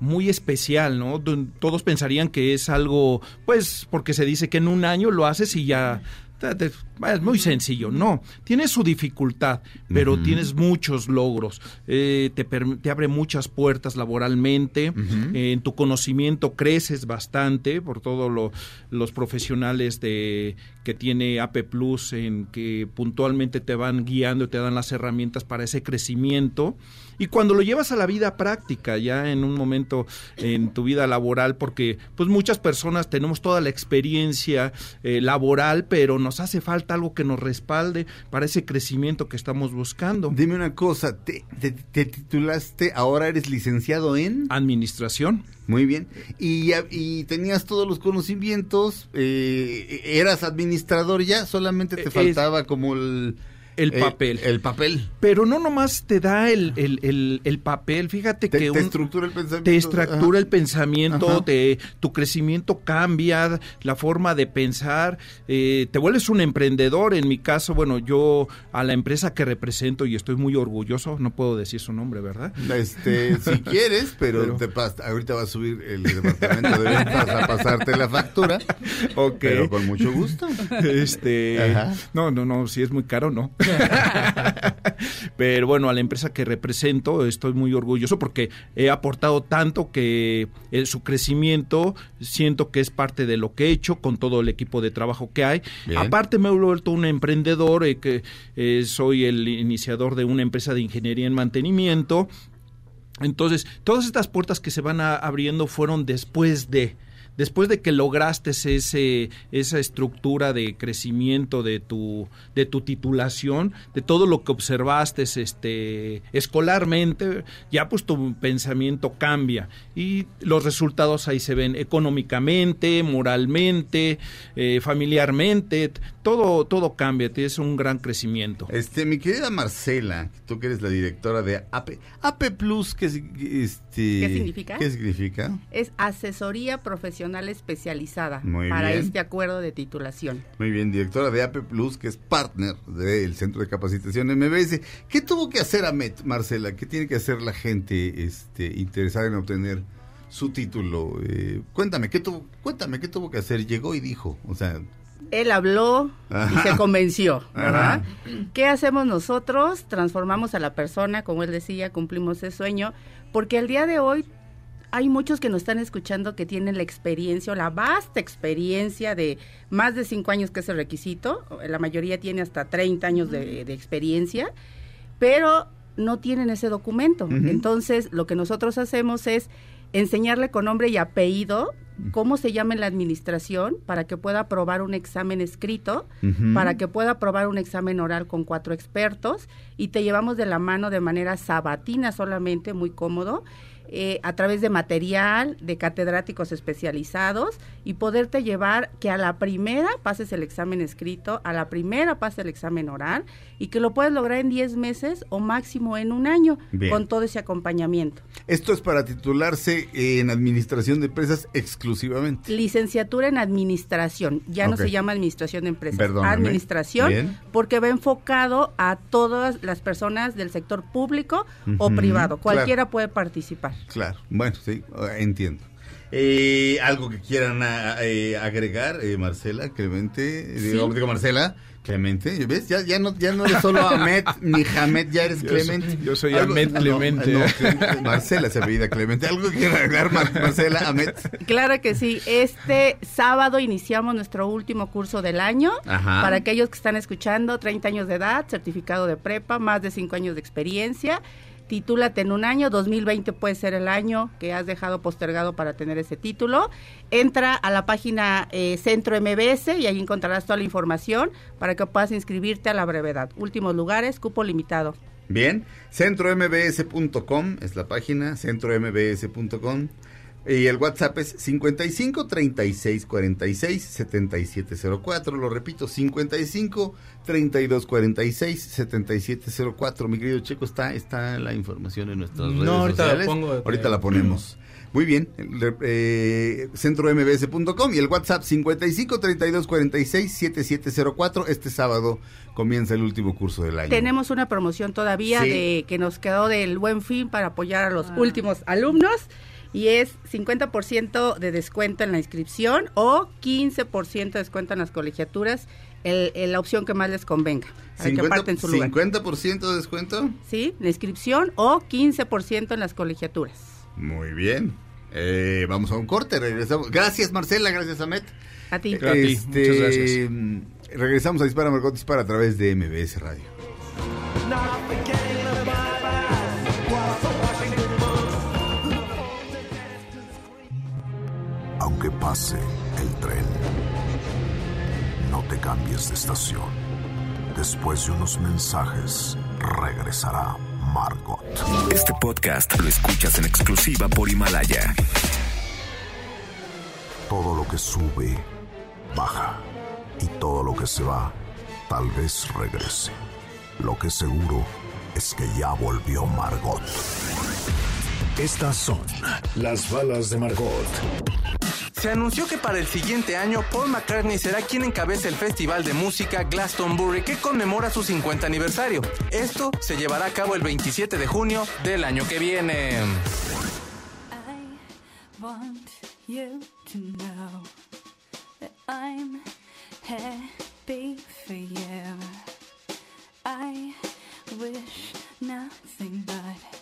muy especial, ¿no? Todos pensarían que es algo, pues, porque se dice que en un año lo haces y ya es muy sencillo. No, tiene su dificultad, pero tienes muchos logros. Eh, te, te abre muchas puertas laboralmente. Eh, en tu conocimiento creces bastante por todos los profesionales de que tiene AP Plus en que puntualmente te van guiando y te dan las herramientas para ese crecimiento. Y cuando lo llevas a la vida práctica, ya en un momento en tu vida laboral, porque pues muchas personas tenemos toda la experiencia eh, laboral, pero nos hace falta algo que nos respalde para ese crecimiento que estamos buscando. Dime una cosa, ¿te, te- te titulaste, ahora eres licenciado en? Administración. Muy bien. Y, tenías todos los conocimientos, eh, eras administrador ya, solamente te Es- faltaba como el... El eh, papel. el papel. Pero no nomás te da el, el, el- el papel, fíjate Te, que te un- estructura el pensamiento. te estructura el pensamiento, te- tu crecimiento cambia, la forma de pensar, eh, te vuelves un emprendedor. En mi caso, bueno, yo a la empresa que represento y estoy muy orgulloso, no puedo decir su nombre, ¿verdad? Este, si quieres, pero, Pero- te pas- ahorita va a subir el departamento de ventas a pasarte la factura. Ok. Pero con mucho gusto. Este, Ajá. no, no, no, si es muy caro, no. Pero bueno, a la empresa que represento estoy muy orgulloso porque he aportado tanto que eh, su crecimiento siento que es parte de lo que he hecho con todo el equipo de trabajo que hay. Bien. Aparte me he vuelto un emprendedor, eh, que eh, soy el iniciador de una empresa de ingeniería en mantenimiento. Entonces, todas estas puertas que se van a- abriendo fueron después de después de que lograste ese esa estructura de crecimiento de tu de tu titulación, de todo lo que observaste este escolarmente, ya pues tu pensamiento cambia y los resultados ahí se ven económicamente, moralmente, eh, familiarmente, todo todo cambia, tienes un gran crecimiento. Este, mi querida Marcela, tú que eres la directora de AP, AP Plus, ¿qué, este, ¿Qué significa? ¿Qué significa? Es asesoría profesional especializada Muy para bien. este acuerdo de titulación. Muy bien, directora de AP Plus, que es partner del Centro de Capacitación MBS. ¿Qué tuvo que hacer Amet, Marcela? ¿Qué tiene que hacer la gente este, interesada en obtener su título? Eh, cuéntame, ¿qué tuvo, cuéntame, ¿qué tuvo que hacer? Llegó y dijo, o sea... Él habló y Ajá. se convenció, ¿verdad? Ajá. ¿Qué hacemos nosotros? Transformamos a la persona, como él decía, cumplimos ese sueño, porque al día de hoy hay muchos que nos están escuchando que tienen la experiencia o la vasta experiencia de más de cinco años, que es el requisito. La mayoría tiene hasta 30 años de, de experiencia, pero no tienen ese documento. Entonces, lo que nosotros hacemos es enseñarle con nombre y apellido cómo se llama en la administración para que pueda aprobar un examen escrito, para que pueda aprobar un examen oral con cuatro expertos y te llevamos de la mano de manera sabatina solamente, muy cómodo, eh, a través de material, de catedráticos especializados y poderte llevar que a la primera pases el examen escrito, a la primera pases el examen oral y que lo puedes lograr en 10 meses o máximo en un año Bien. con todo ese acompañamiento. Esto es para titularse en Administración de Empresas exclusivamente. Licenciatura en administración, ya no se llama administración de empresas, Perdóname. administración, Bien. porque va enfocado a todas las personas del sector público o privado, claro. cualquiera puede participar. Claro, bueno, sí, entiendo. Eh, ¿Algo que quieran a- eh, agregar, eh, Marcela, Clemente? Digo, Sí. digo, Marcela, Clemente, ¿ves? Ya, ya, no, ya no eres solo Ahmed ni Hamed, ya eres Yo Clemente. soy- yo soy Algo- Ahmed ah, no, Clemente. no, Clemente, Marcela se apellida Clemente. ¿Algo que quieran agregar, Mar- Marcela, Ahmed? Claro que sí. Este sábado iniciamos nuestro último curso del año. Ajá. Para aquellos que están escuchando, 30 años de edad, certificado de prepa, más de 5 años de experiencia. Titúlate en un año, 2020 puede ser el año que has dejado postergado para tener ese título. Entra a la página eh, Centro MBS y ahí encontrarás toda la información para que puedas inscribirte a la brevedad. Últimos lugares, cupo limitado. Bien, centrombs.com es la página, centrombs.com. Y el WhatsApp es 55 36 46 7704. Lo repito, 55 32 46 7704. Mi querido Checo, está, está la información en nuestras No, redes ahorita la sociales. pongo, ahorita eh, la ponemos. Muy bien, el, eh, centrombs.com y el WhatsApp 55 32 46 7704. Este sábado comienza el último curso del año. Tenemos una promoción todavía Sí. de que nos quedó del buen fin para apoyar a los últimos alumnos y es 50% de descuento en la inscripción o 15% de descuento en las colegiaturas, el- el- la opción que más les convenga. Para que 50%, aparten su lugar. 50% de descuento. Sí, la inscripción o 15% en las colegiaturas. Muy bien. Eh, vamos a un corte, regresamos. Gracias Marcela, gracias Amet. A ti. A ti, Este, muchas gracias. mm, Regresamos a Dispara Margot Dispara a través de MBS Radio. Aunque pase el tren, no te cambies de estación. Después de unos mensajes, regresará Margot. Este podcast lo escuchas en exclusiva por Himalaya. Todo lo que sube, baja. Y todo lo que se va, tal vez regrese. Lo que seguro es que ya volvió Margot. Estas son las balas de Margot. Se anunció que para el siguiente año Paul McCartney será quien encabece el festival de música Glastonbury que conmemora su 50 aniversario. Esto se llevará a cabo el 27 de junio del año que viene. want you to know that I'm happy for you. I wish nothing but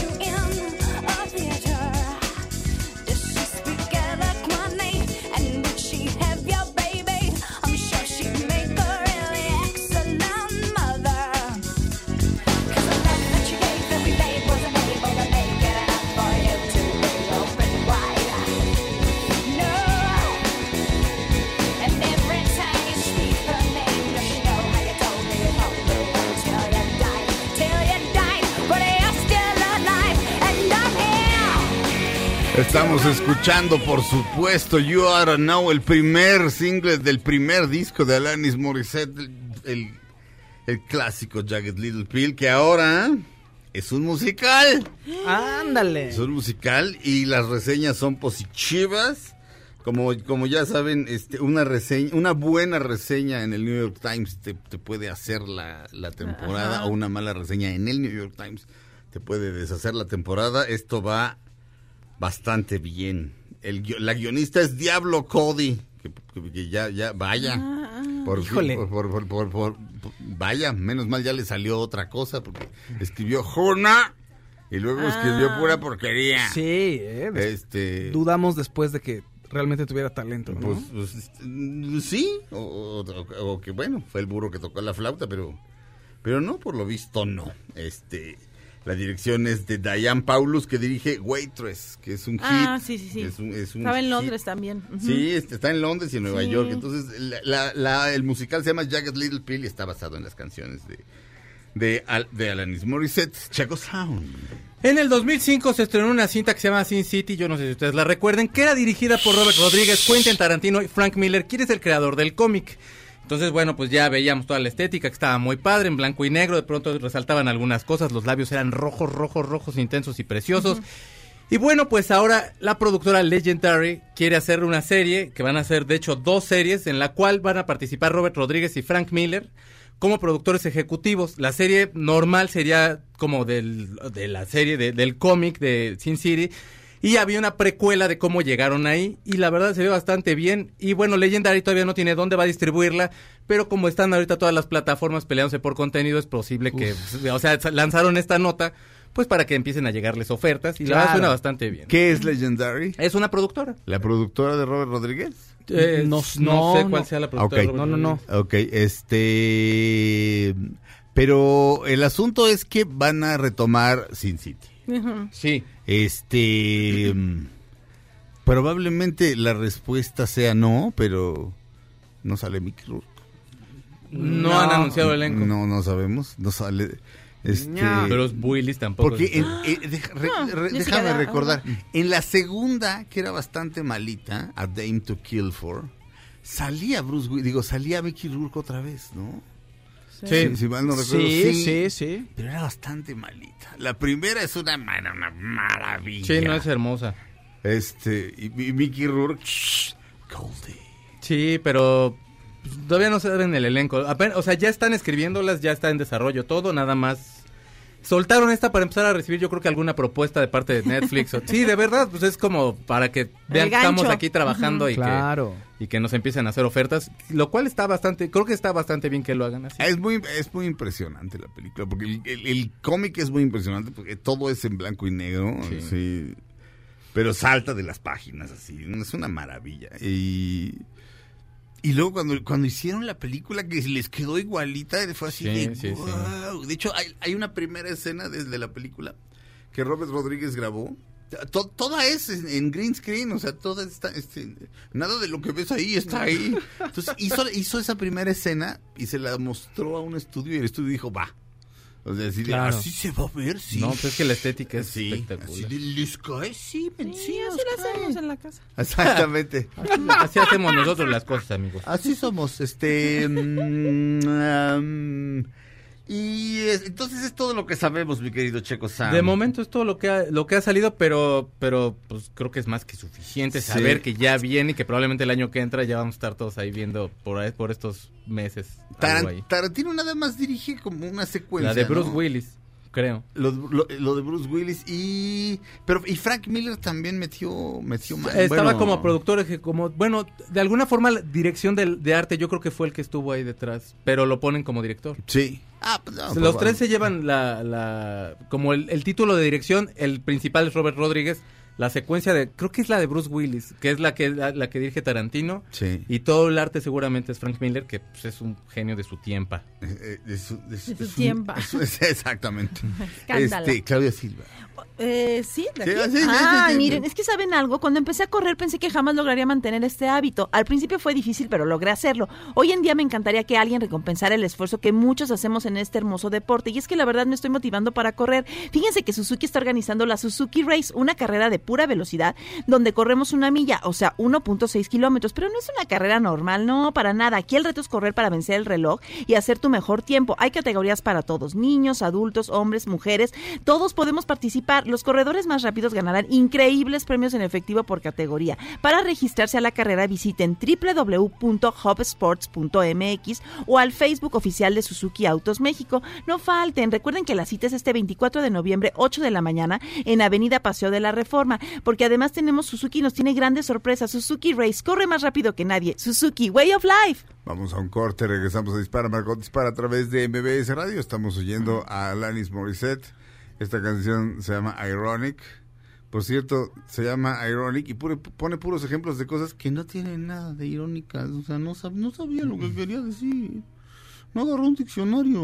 Estamos escuchando, por supuesto, You Oughta Know, el primer single del primer disco de Alanis Morissette, el, el- el clásico Jagged Little Pill, que ahora es un musical. Ándale. Es un musical y las reseñas son positivas. Como, como ya saben, este, una reseña, una buena reseña en el New York Times te, te puede hacer la, la temporada Ajá. o una mala reseña en el New York Times te puede deshacer la temporada. Esto va bastante bien. El, la guionista es Diablo Cody, que, que- que ya, ya, vaya. Por, fin, Híjole. por, por- por- por- por- por- vaya, menos mal ya le salió otra cosa porque escribió Jona y luego escribió Ah. pura porquería. Sí, eh, des- Este, dudamos después de que realmente tuviera talento, ¿no? pues, pues, este, mm, sí, o, o- o- o que bueno, fue el burro que tocó la flauta, pero, pero no, por lo visto no. Este, la dirección es de Diane Paulus que dirige Waitress, que es un hit. Ah, sí, sí, sí. Es un, es un Estaba en hit. Londres también. Sí, este, está en Londres y en Nueva Sí. York. Entonces, la- la- la- el musical se llama Jagged Little Pill y está basado en las canciones de, de, Al- de Alanis Morissette, Chaco Sound. En el 2005 se estrenó una cinta que se llama Sin City, yo no sé si ustedes la recuerden, que era dirigida por Robert Rodríguez, Quentin Tarantino y Frank Miller, quien es el creador del cómic. Entonces, bueno, pues ya veíamos toda la estética que estaba muy padre, en blanco y negro, de pronto resaltaban algunas cosas, los labios eran rojos, rojos, rojos, intensos y preciosos. Y bueno, pues ahora la productora Legendary quiere hacer una serie, que van a ser de hecho dos series, en la cual van a participar Robert Rodríguez y Frank Miller como productores ejecutivos. La serie normal sería como del, de la serie de- del cómic de Sin City. Y había una precuela de cómo llegaron ahí. Y la verdad se ve bastante bien. Y bueno, Legendary todavía no tiene dónde va a distribuirla. Pero como están ahorita todas las plataformas peleándose por contenido, es posible que, o sea, lanzaron esta nota, pues para que empiecen a llegarles ofertas. Y la verdad suena bastante bien. ¿Qué es Legendary? Es una productora. ¿La productora de Robert Rodríguez? Eh, No, no, no, sé cuál no. sea la productora. ok. de Robert No, no, no. Rodríguez. Ok, este... Pero el asunto es que van a retomar Sin City. Sí. Este... mm, probablemente la respuesta sea no, pero no sale Mickey Rourke. No, han anunciado el elenco. No, no sabemos. No sale... Este, Pero los Willis tampoco. Porque en- eh, deja- re- re- Jessica déjame recordar, en la segunda, que era bastante malita, A Dame to Kill For, salía Bruce Willis, digo, salía Mickey Rourke otra vez, ¿no? Sí. Si, si mal no recuerdo, sí, sí, sí, sí. Pero era bastante malita. La primera es una, mara- una maravilla. Sí, no es hermosa. Este, y, y Mickey Rourke, shh, Goldie. Sí, pero pues, todavía no saben el elenco. Apen- o sea, ya están escribiéndolas, ya está en desarrollo todo, nada más. Soltaron esta para empezar a recibir, yo creo que alguna propuesta de parte de Netflix. o- sí, de verdad, pues es como para que vean que estamos aquí trabajando y, Claro. que, y que nos empiecen a hacer ofertas. Lo cual está bastante, creo que está bastante bien que lo hagan así. Es muy, es muy impresionante la película, porque el, el- el cómic es muy impresionante, porque todo es en blanco y negro, Sí. sí, pero salta de las páginas, así, es una maravilla. Y, y luego cuando, cuando hicieron la película que les quedó igualita, fue así Sí, de, sí, sí. "Guau". De hecho, hay, hay una primera escena desde la película que Robert Rodríguez grabó. To- toda es en, en green screen, o sea, toda está, este, nada de lo que ves ahí está ahí. Entonces hizo, hizo esa primera escena y se la mostró a un estudio y el estudio dijo, va. O sea, así, de, Claro. así se va a ver, sí. No, pues es que la estética es Sí, espectacular. así de, les cae, sí, men, Sí, sí, así lo hacemos en la casa. Exactamente. Así, así hacemos nosotros las cosas, amigos. Así somos, este... mm, y es- entonces es todo lo que sabemos, mi querido Checo Sam. De momento es todo lo que ha, lo que ha salido, pero pero pues creo que es más que suficiente Sí. saber que ya viene y que probablemente el año que entra ya vamos a estar todos ahí viendo por ahí- por estos meses. Tarantino nada más dirige como una secuencia. La de Bruce ¿no? Willis, creo. Lo, lo- lo de Bruce Willis y pero y Frank Miller también metió metió mano. Estaba Bueno, como productor, como bueno, de alguna forma la dirección del- de arte yo creo que fue el que estuvo ahí detrás, pero lo ponen como director. Sí. Ah, pues no, Los pues, tres se llevan la, la como el, el título de dirección, el principal es Robert Rodríguez, la secuencia de creo que es la de Bruce Willis, que es la que la, la que dirige Tarantino Sí. y todo el arte seguramente es Frank Miller, que pues, es un genio de su tiempo. Eh, eh, de su, de su- De su de su- tiempo. exactamente. Escándalo. Este, Claudia Silva. Eh, sí, de Sí, aquí. sí, sí, ah, sí, sí, miren, es que saben algo, cuando empecé a correr pensé que jamás lograría mantener este hábito. Al principio fue difícil, pero logré hacerlo. Hoy en día me encantaría que alguien recompensara el esfuerzo que muchos hacemos en este hermoso deporte. Y es que la verdad me estoy motivando para correr. Fíjense que Suzuki está organizando la Suzuki Race, una carrera de pura velocidad, donde corremos una milla, o sea, 1.6 kilómetros. Pero no es una carrera normal, no, para nada. Aquí el reto es correr para vencer el reloj y hacer tu mejor tiempo. Hay categorías para todos, niños, adultos, hombres, mujeres. Todos podemos participar. Los corredores más rápidos ganarán increíbles premios en efectivo por categoría. Para registrarse a la carrera visiten www.hubsports.mx o al Facebook oficial de Suzuki Autos México. No falten, recuerden que la cita es este 24 de noviembre, 8 de la mañana, en Avenida Paseo de la Reforma, porque además tenemos Suzuki nos tiene grandes sorpresas. Suzuki Race corre más rápido que nadie. Suzuki Way of Life. Vamos a un corte, regresamos a Dispara, Margot Dispara a través de MBS Radio. Estamos oyendo a Alanis Morissette. Esta canción se llama Ironic. Por cierto, se llama Ironic y pone, pone puros ejemplos de cosas que no tienen nada de irónicas. O sea, no, sab- no sabía lo que quería decir. No agarró un diccionario.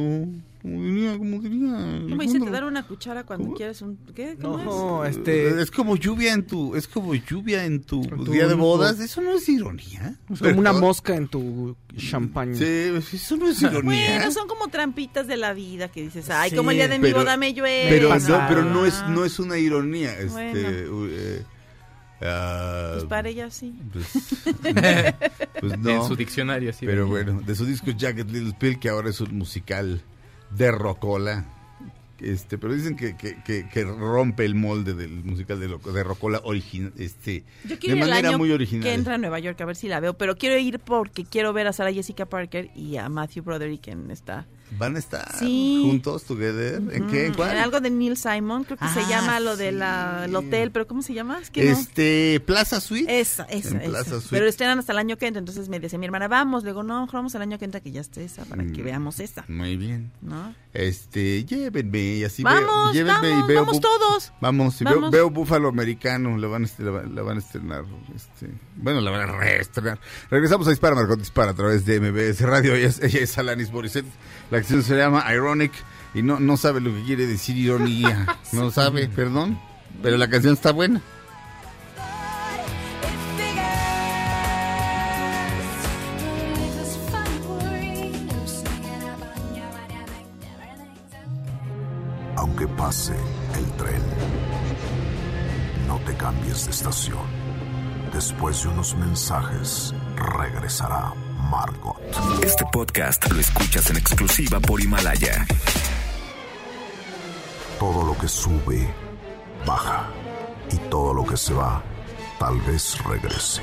Como diría, como diría. ¿Cómo dice? Te dar una cuchara cuando quieres un... ¿Qué? ¿Cómo No, es? este Es como lluvia en tu, es como lluvia en tu, tu- día de bodas. Eso no es ironía. es como una mosca en tu champaña. Sí, eso no es ironía. Bueno, son como trampitas de la vida que dices, ay, Sí, como el día de mi boda me llueve. Pero no, pero no es, no es una ironía. Este, Bueno. eh, ah, Pues para ella sí. pues, pues no. En su diccionario, así. Pero bueno, de su disco Jacket Little Pill, que ahora es un musical de rocola. Este, pero dicen que, que, que, que rompe el molde del musical de, lo- de rocola original, este, Yo de quiero ir el manera año muy original. que entra a Nueva York a ver si la veo, pero quiero ir porque quiero ver a Sarah Jessica Parker y a Matthew Broderick en esta. Van a estar Sí. juntos, together. ¿En qué? ¿En Mm, cuál? en algo de Neil Simon, creo que se Ah, llama lo del sí. hotel, pero ¿cómo se llama? Es que no. Este, Plaza Suite. Esa, esa, en esa. Plaza Suite. Pero estrenan hasta el año que entra, entonces me dice mi hermana, vamos. Le digo, no, mejor vamos al año que entra que ya esté esa, para que Mm. veamos esa, Muy bien. ¿no? Este, llévenme y así Vamos, veo, llévenme vamos, y veo vamos todos. Vamos, y Vamos. Veo, veo Búfalo Americano, la van, a la, la van a estrenar, este, bueno, la van a reestrenar. Regresamos a Dispara, Margot Dispara a través de MBS Radio, ella es, ella es Alanis Morissette, la acción se llama Ironic y no, no sabe lo que quiere decir ironía, no sabe, perdón, pero la canción está buena. Aunque pase el tren, no te cambies de estación. Después de unos mensajes, regresará Margot. Este podcast lo escuchas en exclusiva por Himalaya. Todo lo que sube, baja. Y todo lo que se va, tal vez regrese.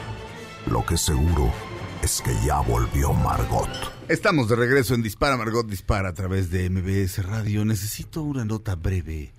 Lo que seguro es que ya volvió Margot. Estamos de regreso en Dispara, Margot Dispara a través de MBS Radio. Necesito una nota breve,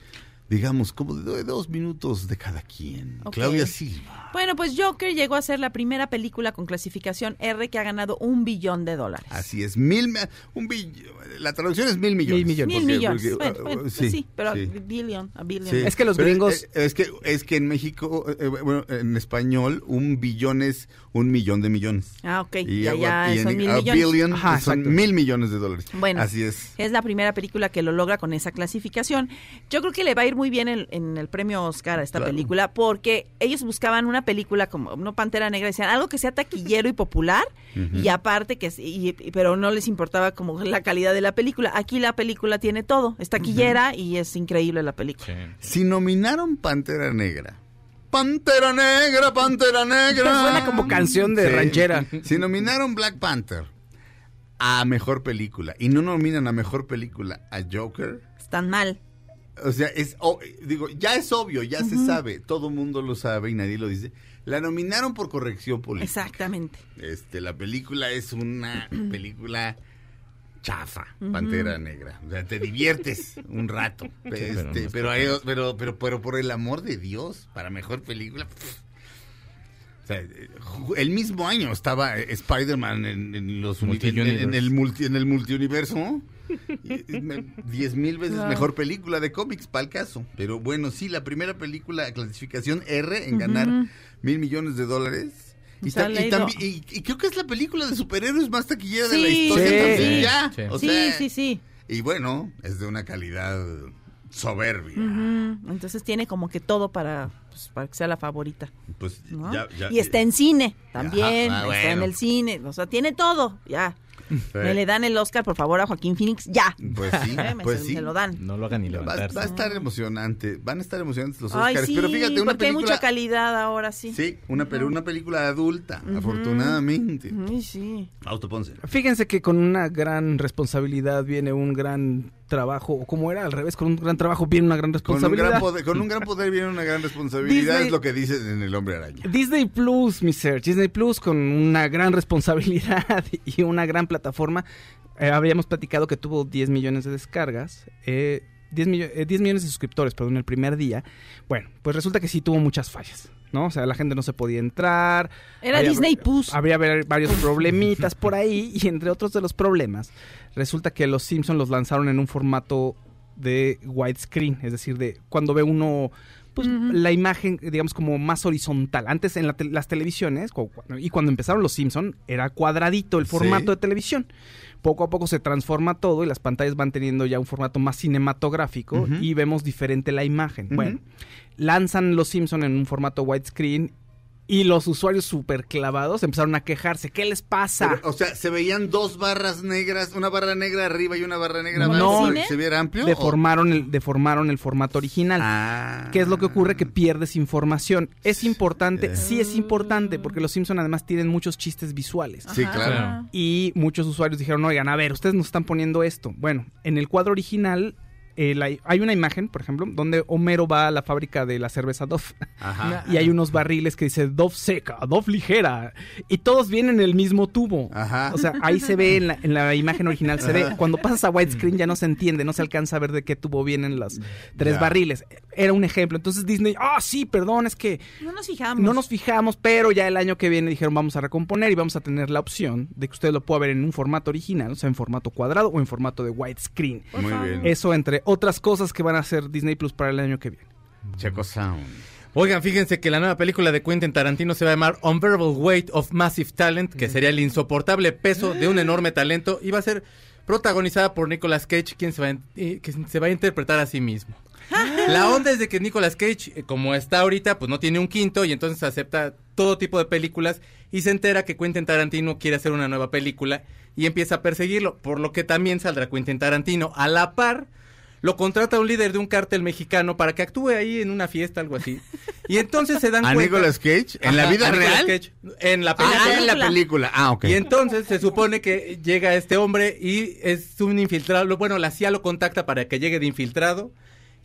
digamos, como de dos minutos de cada quien. Claudia Silva. Bueno, pues Joker llegó a ser la primera película con clasificación R que ha ganado un billón de dólares. Así es, mil, un bill- la traducción es mil millones. Mil Porque- millones. porque, Bueno, uh, bueno, uh, pues sí, pero billion, a billion. Sí. Es que los Pero gringos- Es, es que, es que en México, eh, eh, bueno, en español, un billón es un millón de millones. Ah, ok. Y, ya, ya y en- son mil a millones. billion Ajá, son exacto. mil millones de dólares. Bueno, Así es. Es la primera película que lo logra con esa clasificación. Yo creo que le va a ir muy bien en, en el premio Oscar a esta Claro. película porque ellos buscaban una película como no Pantera Negra, decían algo que sea taquillero y popular y aparte que y- y- pero no les importaba como la calidad de la película. Aquí la película tiene todo, es taquillera y es increíble la película. Si nominaron Pantera Negra. Pantera Negra, Pantera Negra. Suena como canción de ranchera. Si nominaron Black Panther a mejor película y no nominan a mejor película a Joker, Están mal. O sea, es o- digo, ya es obvio, ya se sabe, todo mundo lo sabe y nadie lo dice. La nominaron por corrección política. Exactamente. Este, la película es una película chafa. Pantera Negra. O sea, te diviertes un rato. pero Este, pero, hay- pero, pero, pero, por el amor de Dios, para mejor película. pff. O sea, el mismo año estaba eh, Spider-Man en, en los en- en el multi, en el multiuniverso. Diez mil veces mejor película de cómics, para el caso. Pero bueno, sí, la primera película, clasificación R, en ganar mil millones de dólares. Y, también- creo que es la película de superhéroes más taquillera de la historia sí, también, sí. ya. Sí. O sí, sea, sí, sí. Y bueno, es de una calidad soberbia. Entonces tiene como que todo para, pues, para que sea la favorita. Pues ¿no? ya, ya- y está en cine también, Ajá, ah, está en el cine, o sea, tiene todo, ya. Sí. Me le dan el Oscar, por favor, a Joaquín Phoenix, ya. Pues sí, Eh, me- pues se, sí. se lo dan. No lo hagan ni Va, levantarse. va a estar emocionante, van a estar emocionantes los Ay, Oscars, sí, pero fíjate, una porque hay mucha calidad ahora, sí. Sí, una, pero una película adulta, afortunadamente. Ay, sí. Auto Ponce. Fíjense que con una gran responsabilidad viene un gran trabajo, o como era al revés, con un gran trabajo viene una gran Con un, responsabilidad. gran poder, con un gran poder viene una gran responsabilidad, Disney- es lo que dicen en El Hombre Araña. Disney Plus, mi Serge, Disney Plus con una gran responsabilidad y una gran plataforma. Eh, habíamos platicado que tuvo 10 millones de descargas, eh, 10, millo- eh, 10 millones de suscriptores, perdón, el primer día. Bueno, pues resulta que sí tuvo muchas fallas, ¿no? O sea, la gente no se podía entrar. Era Había- Disney Plus. Habría varios problemitas por ahí y entre otros de los problemas, resulta que los Simpsons los lanzaron en un formato de widescreen, es decir, de cuando ve uno pues la imagen digamos como más horizontal. Antes en la te- las televisiones y cuando empezaron los Simpson era cuadradito el Sí. formato de televisión. Poco a poco se transforma todo y las pantallas van teniendo ya un formato más cinematográfico y vemos diferente la imagen. Bueno, lanzan los Simpson en un formato widescreen y los usuarios super clavados empezaron a quejarse. ¿Qué les pasa? Pero, o sea, se veían dos barras negras, una barra negra arriba y una barra negra No. abajo, ¿Como para el que se viera amplio. deformaron el, deformaron el formato original. Ah. ¿Qué es lo que ocurre? Que pierdes información. ¿Es importante? Sí es importante, porque los Simpson además tienen muchos chistes visuales. Sí, Ajá. claro. Y muchos usuarios dijeron, oigan, a ver, ustedes nos están poniendo esto. Bueno, en el cuadro original eh, la- hay una imagen, por ejemplo, donde Homero va a la fábrica de la cerveza Dove. Ajá. Y hay unos barriles que dice Dove seca, Dove ligera. Y todos vienen en el mismo tubo. Ajá. O sea, ahí se ve en la, en la imagen original, se ve. Cuando pasas a widescreen ya no se entiende, no se alcanza a ver de qué tubo vienen los tres Ya. barriles. Era un ejemplo. Entonces Disney, ah, sí, perdón, es que No nos fijamos. no nos fijamos, pero ya el año que viene dijeron vamos a recomponer y vamos a tener la opción de que usted lo pueda ver en un formato original, o sea, en formato cuadrado o en formato de widescreen. Muy bien. Eso entre otras cosas que van a hacer Disney Plus para el año que viene. Checo Sound. Oigan, fíjense que la nueva película de Quentin Tarantino se va a llamar Unbearable Weight of Massive Talent, que sería el insoportable peso de un enorme talento, y va a ser protagonizada por Nicolas Cage, quien se va a, que se va a interpretar a sí mismo. La onda es de que Nicolas Cage, eh, como está ahorita, pues no tiene un quinto y entonces acepta todo tipo de películas y se entera que Quentin Tarantino quiere hacer una nueva película y empieza a perseguirlo, por lo que también saldrá Quentin Tarantino. A la par, lo contrata un líder de un cártel mexicano para que actúe ahí en una fiesta, algo así. Y entonces se dan ¿A cuenta... Nicolas Cage? ¿En la vida real? Cage. en la Ah, película. en la película. Ah, ok. Y entonces se supone que llega este hombre y es un infiltrado. Bueno, la CIA lo contacta para que llegue de infiltrado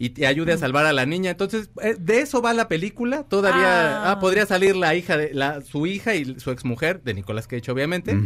y te ayude a salvar a la niña. Entonces, eh, de eso va la película. Todavía Ah. ah, podría salir la hija de la su hija y su exmujer de Nicolas Cage, obviamente.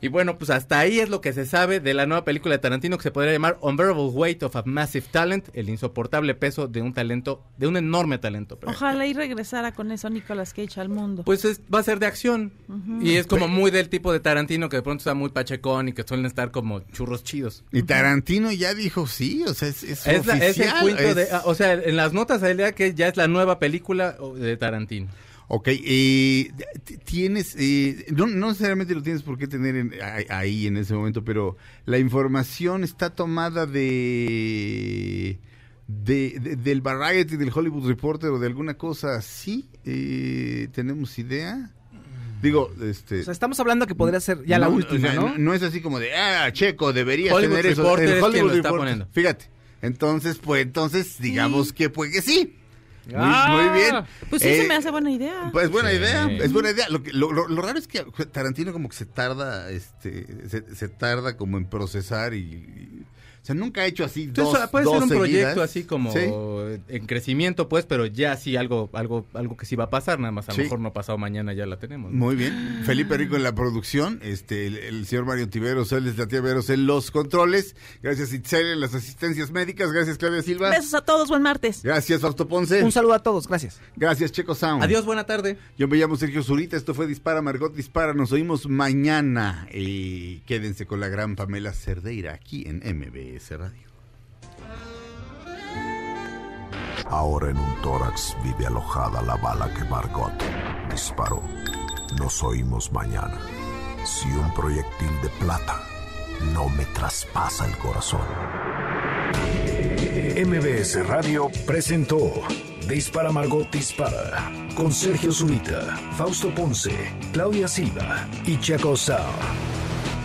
Y bueno, pues hasta ahí es lo que se sabe de la nueva película de Tarantino que se podría llamar Unbearable Weight of a Massive Talent, el insoportable peso de un talento, de un enorme talento. pero- Ojalá y regresara con eso Nicolas Cage al mundo. Pues es- va a ser de acción. Y es como muy del tipo de Tarantino que de pronto está muy pachecón y que suelen estar como churros chidos. Y Tarantino ya dijo sí, o sea, es, es, Es, la- es el es- de, ah, o sea, en las notas salía que ya es la nueva película de Tarantino. Ok, eh, tienes, eh, no, no necesariamente lo tienes por qué tener en- ahí- ahí en ese momento, pero la información está tomada de, de, de- del Variety, del Hollywood Reporter o de alguna cosa así. Eh, ¿Tenemos idea? Digo, este... O sea, estamos hablando que podría ser ya la última, o sea, ¿no? No es así como de, ah, Checo, debería Hollywood tener eso. El es quien Hollywood lo está Reporter. poniendo. Fíjate, entonces, pues, entonces, digamos que, pues, que sí. Muy, Ah. muy bien. Pues sí, Eh, se me hace buena idea. pues buena Sí. idea, es buena idea. Lo, que- lo, lo- lo raro es que Tarantino como que se tarda, este, se, se tarda como en procesar y, y- o sea, nunca ha hecho así Entonces, dos, puede dos ser un seguidas. proyecto así como Sí. en crecimiento, pues, pero ya sí algo, algo, algo que sí va a pasar, nada más a lo Sí. mejor no pasado mañana ya la tenemos. ¿no? Muy bien. Felipe Rico en la producción, este, el, el señor Mario Tiveros, él es la tía Veros en los controles. Gracias Itzel en las asistencias médicas. Gracias Claudia Silva. Besos a todos, buen martes. Gracias Fausto Ponce. Un saludo a todos, gracias. Gracias Checo Sound. Adiós, buena tarde. Yo me llamo Sergio Zurita, esto fue Dispara, Margot Dispara, nos oímos mañana. Y quédense con la gran Pamela Cerdeira aquí en MBS Radio. Ahora en un tórax vive alojada la bala que Margot disparó. Nos oímos mañana. Si un proyectil de plata no me traspasa el corazón. MBS Radio presentó Dispara Margot Dispara con Sergio Zurita, Fausto Ponce, Claudia Silva y Chaco Sao.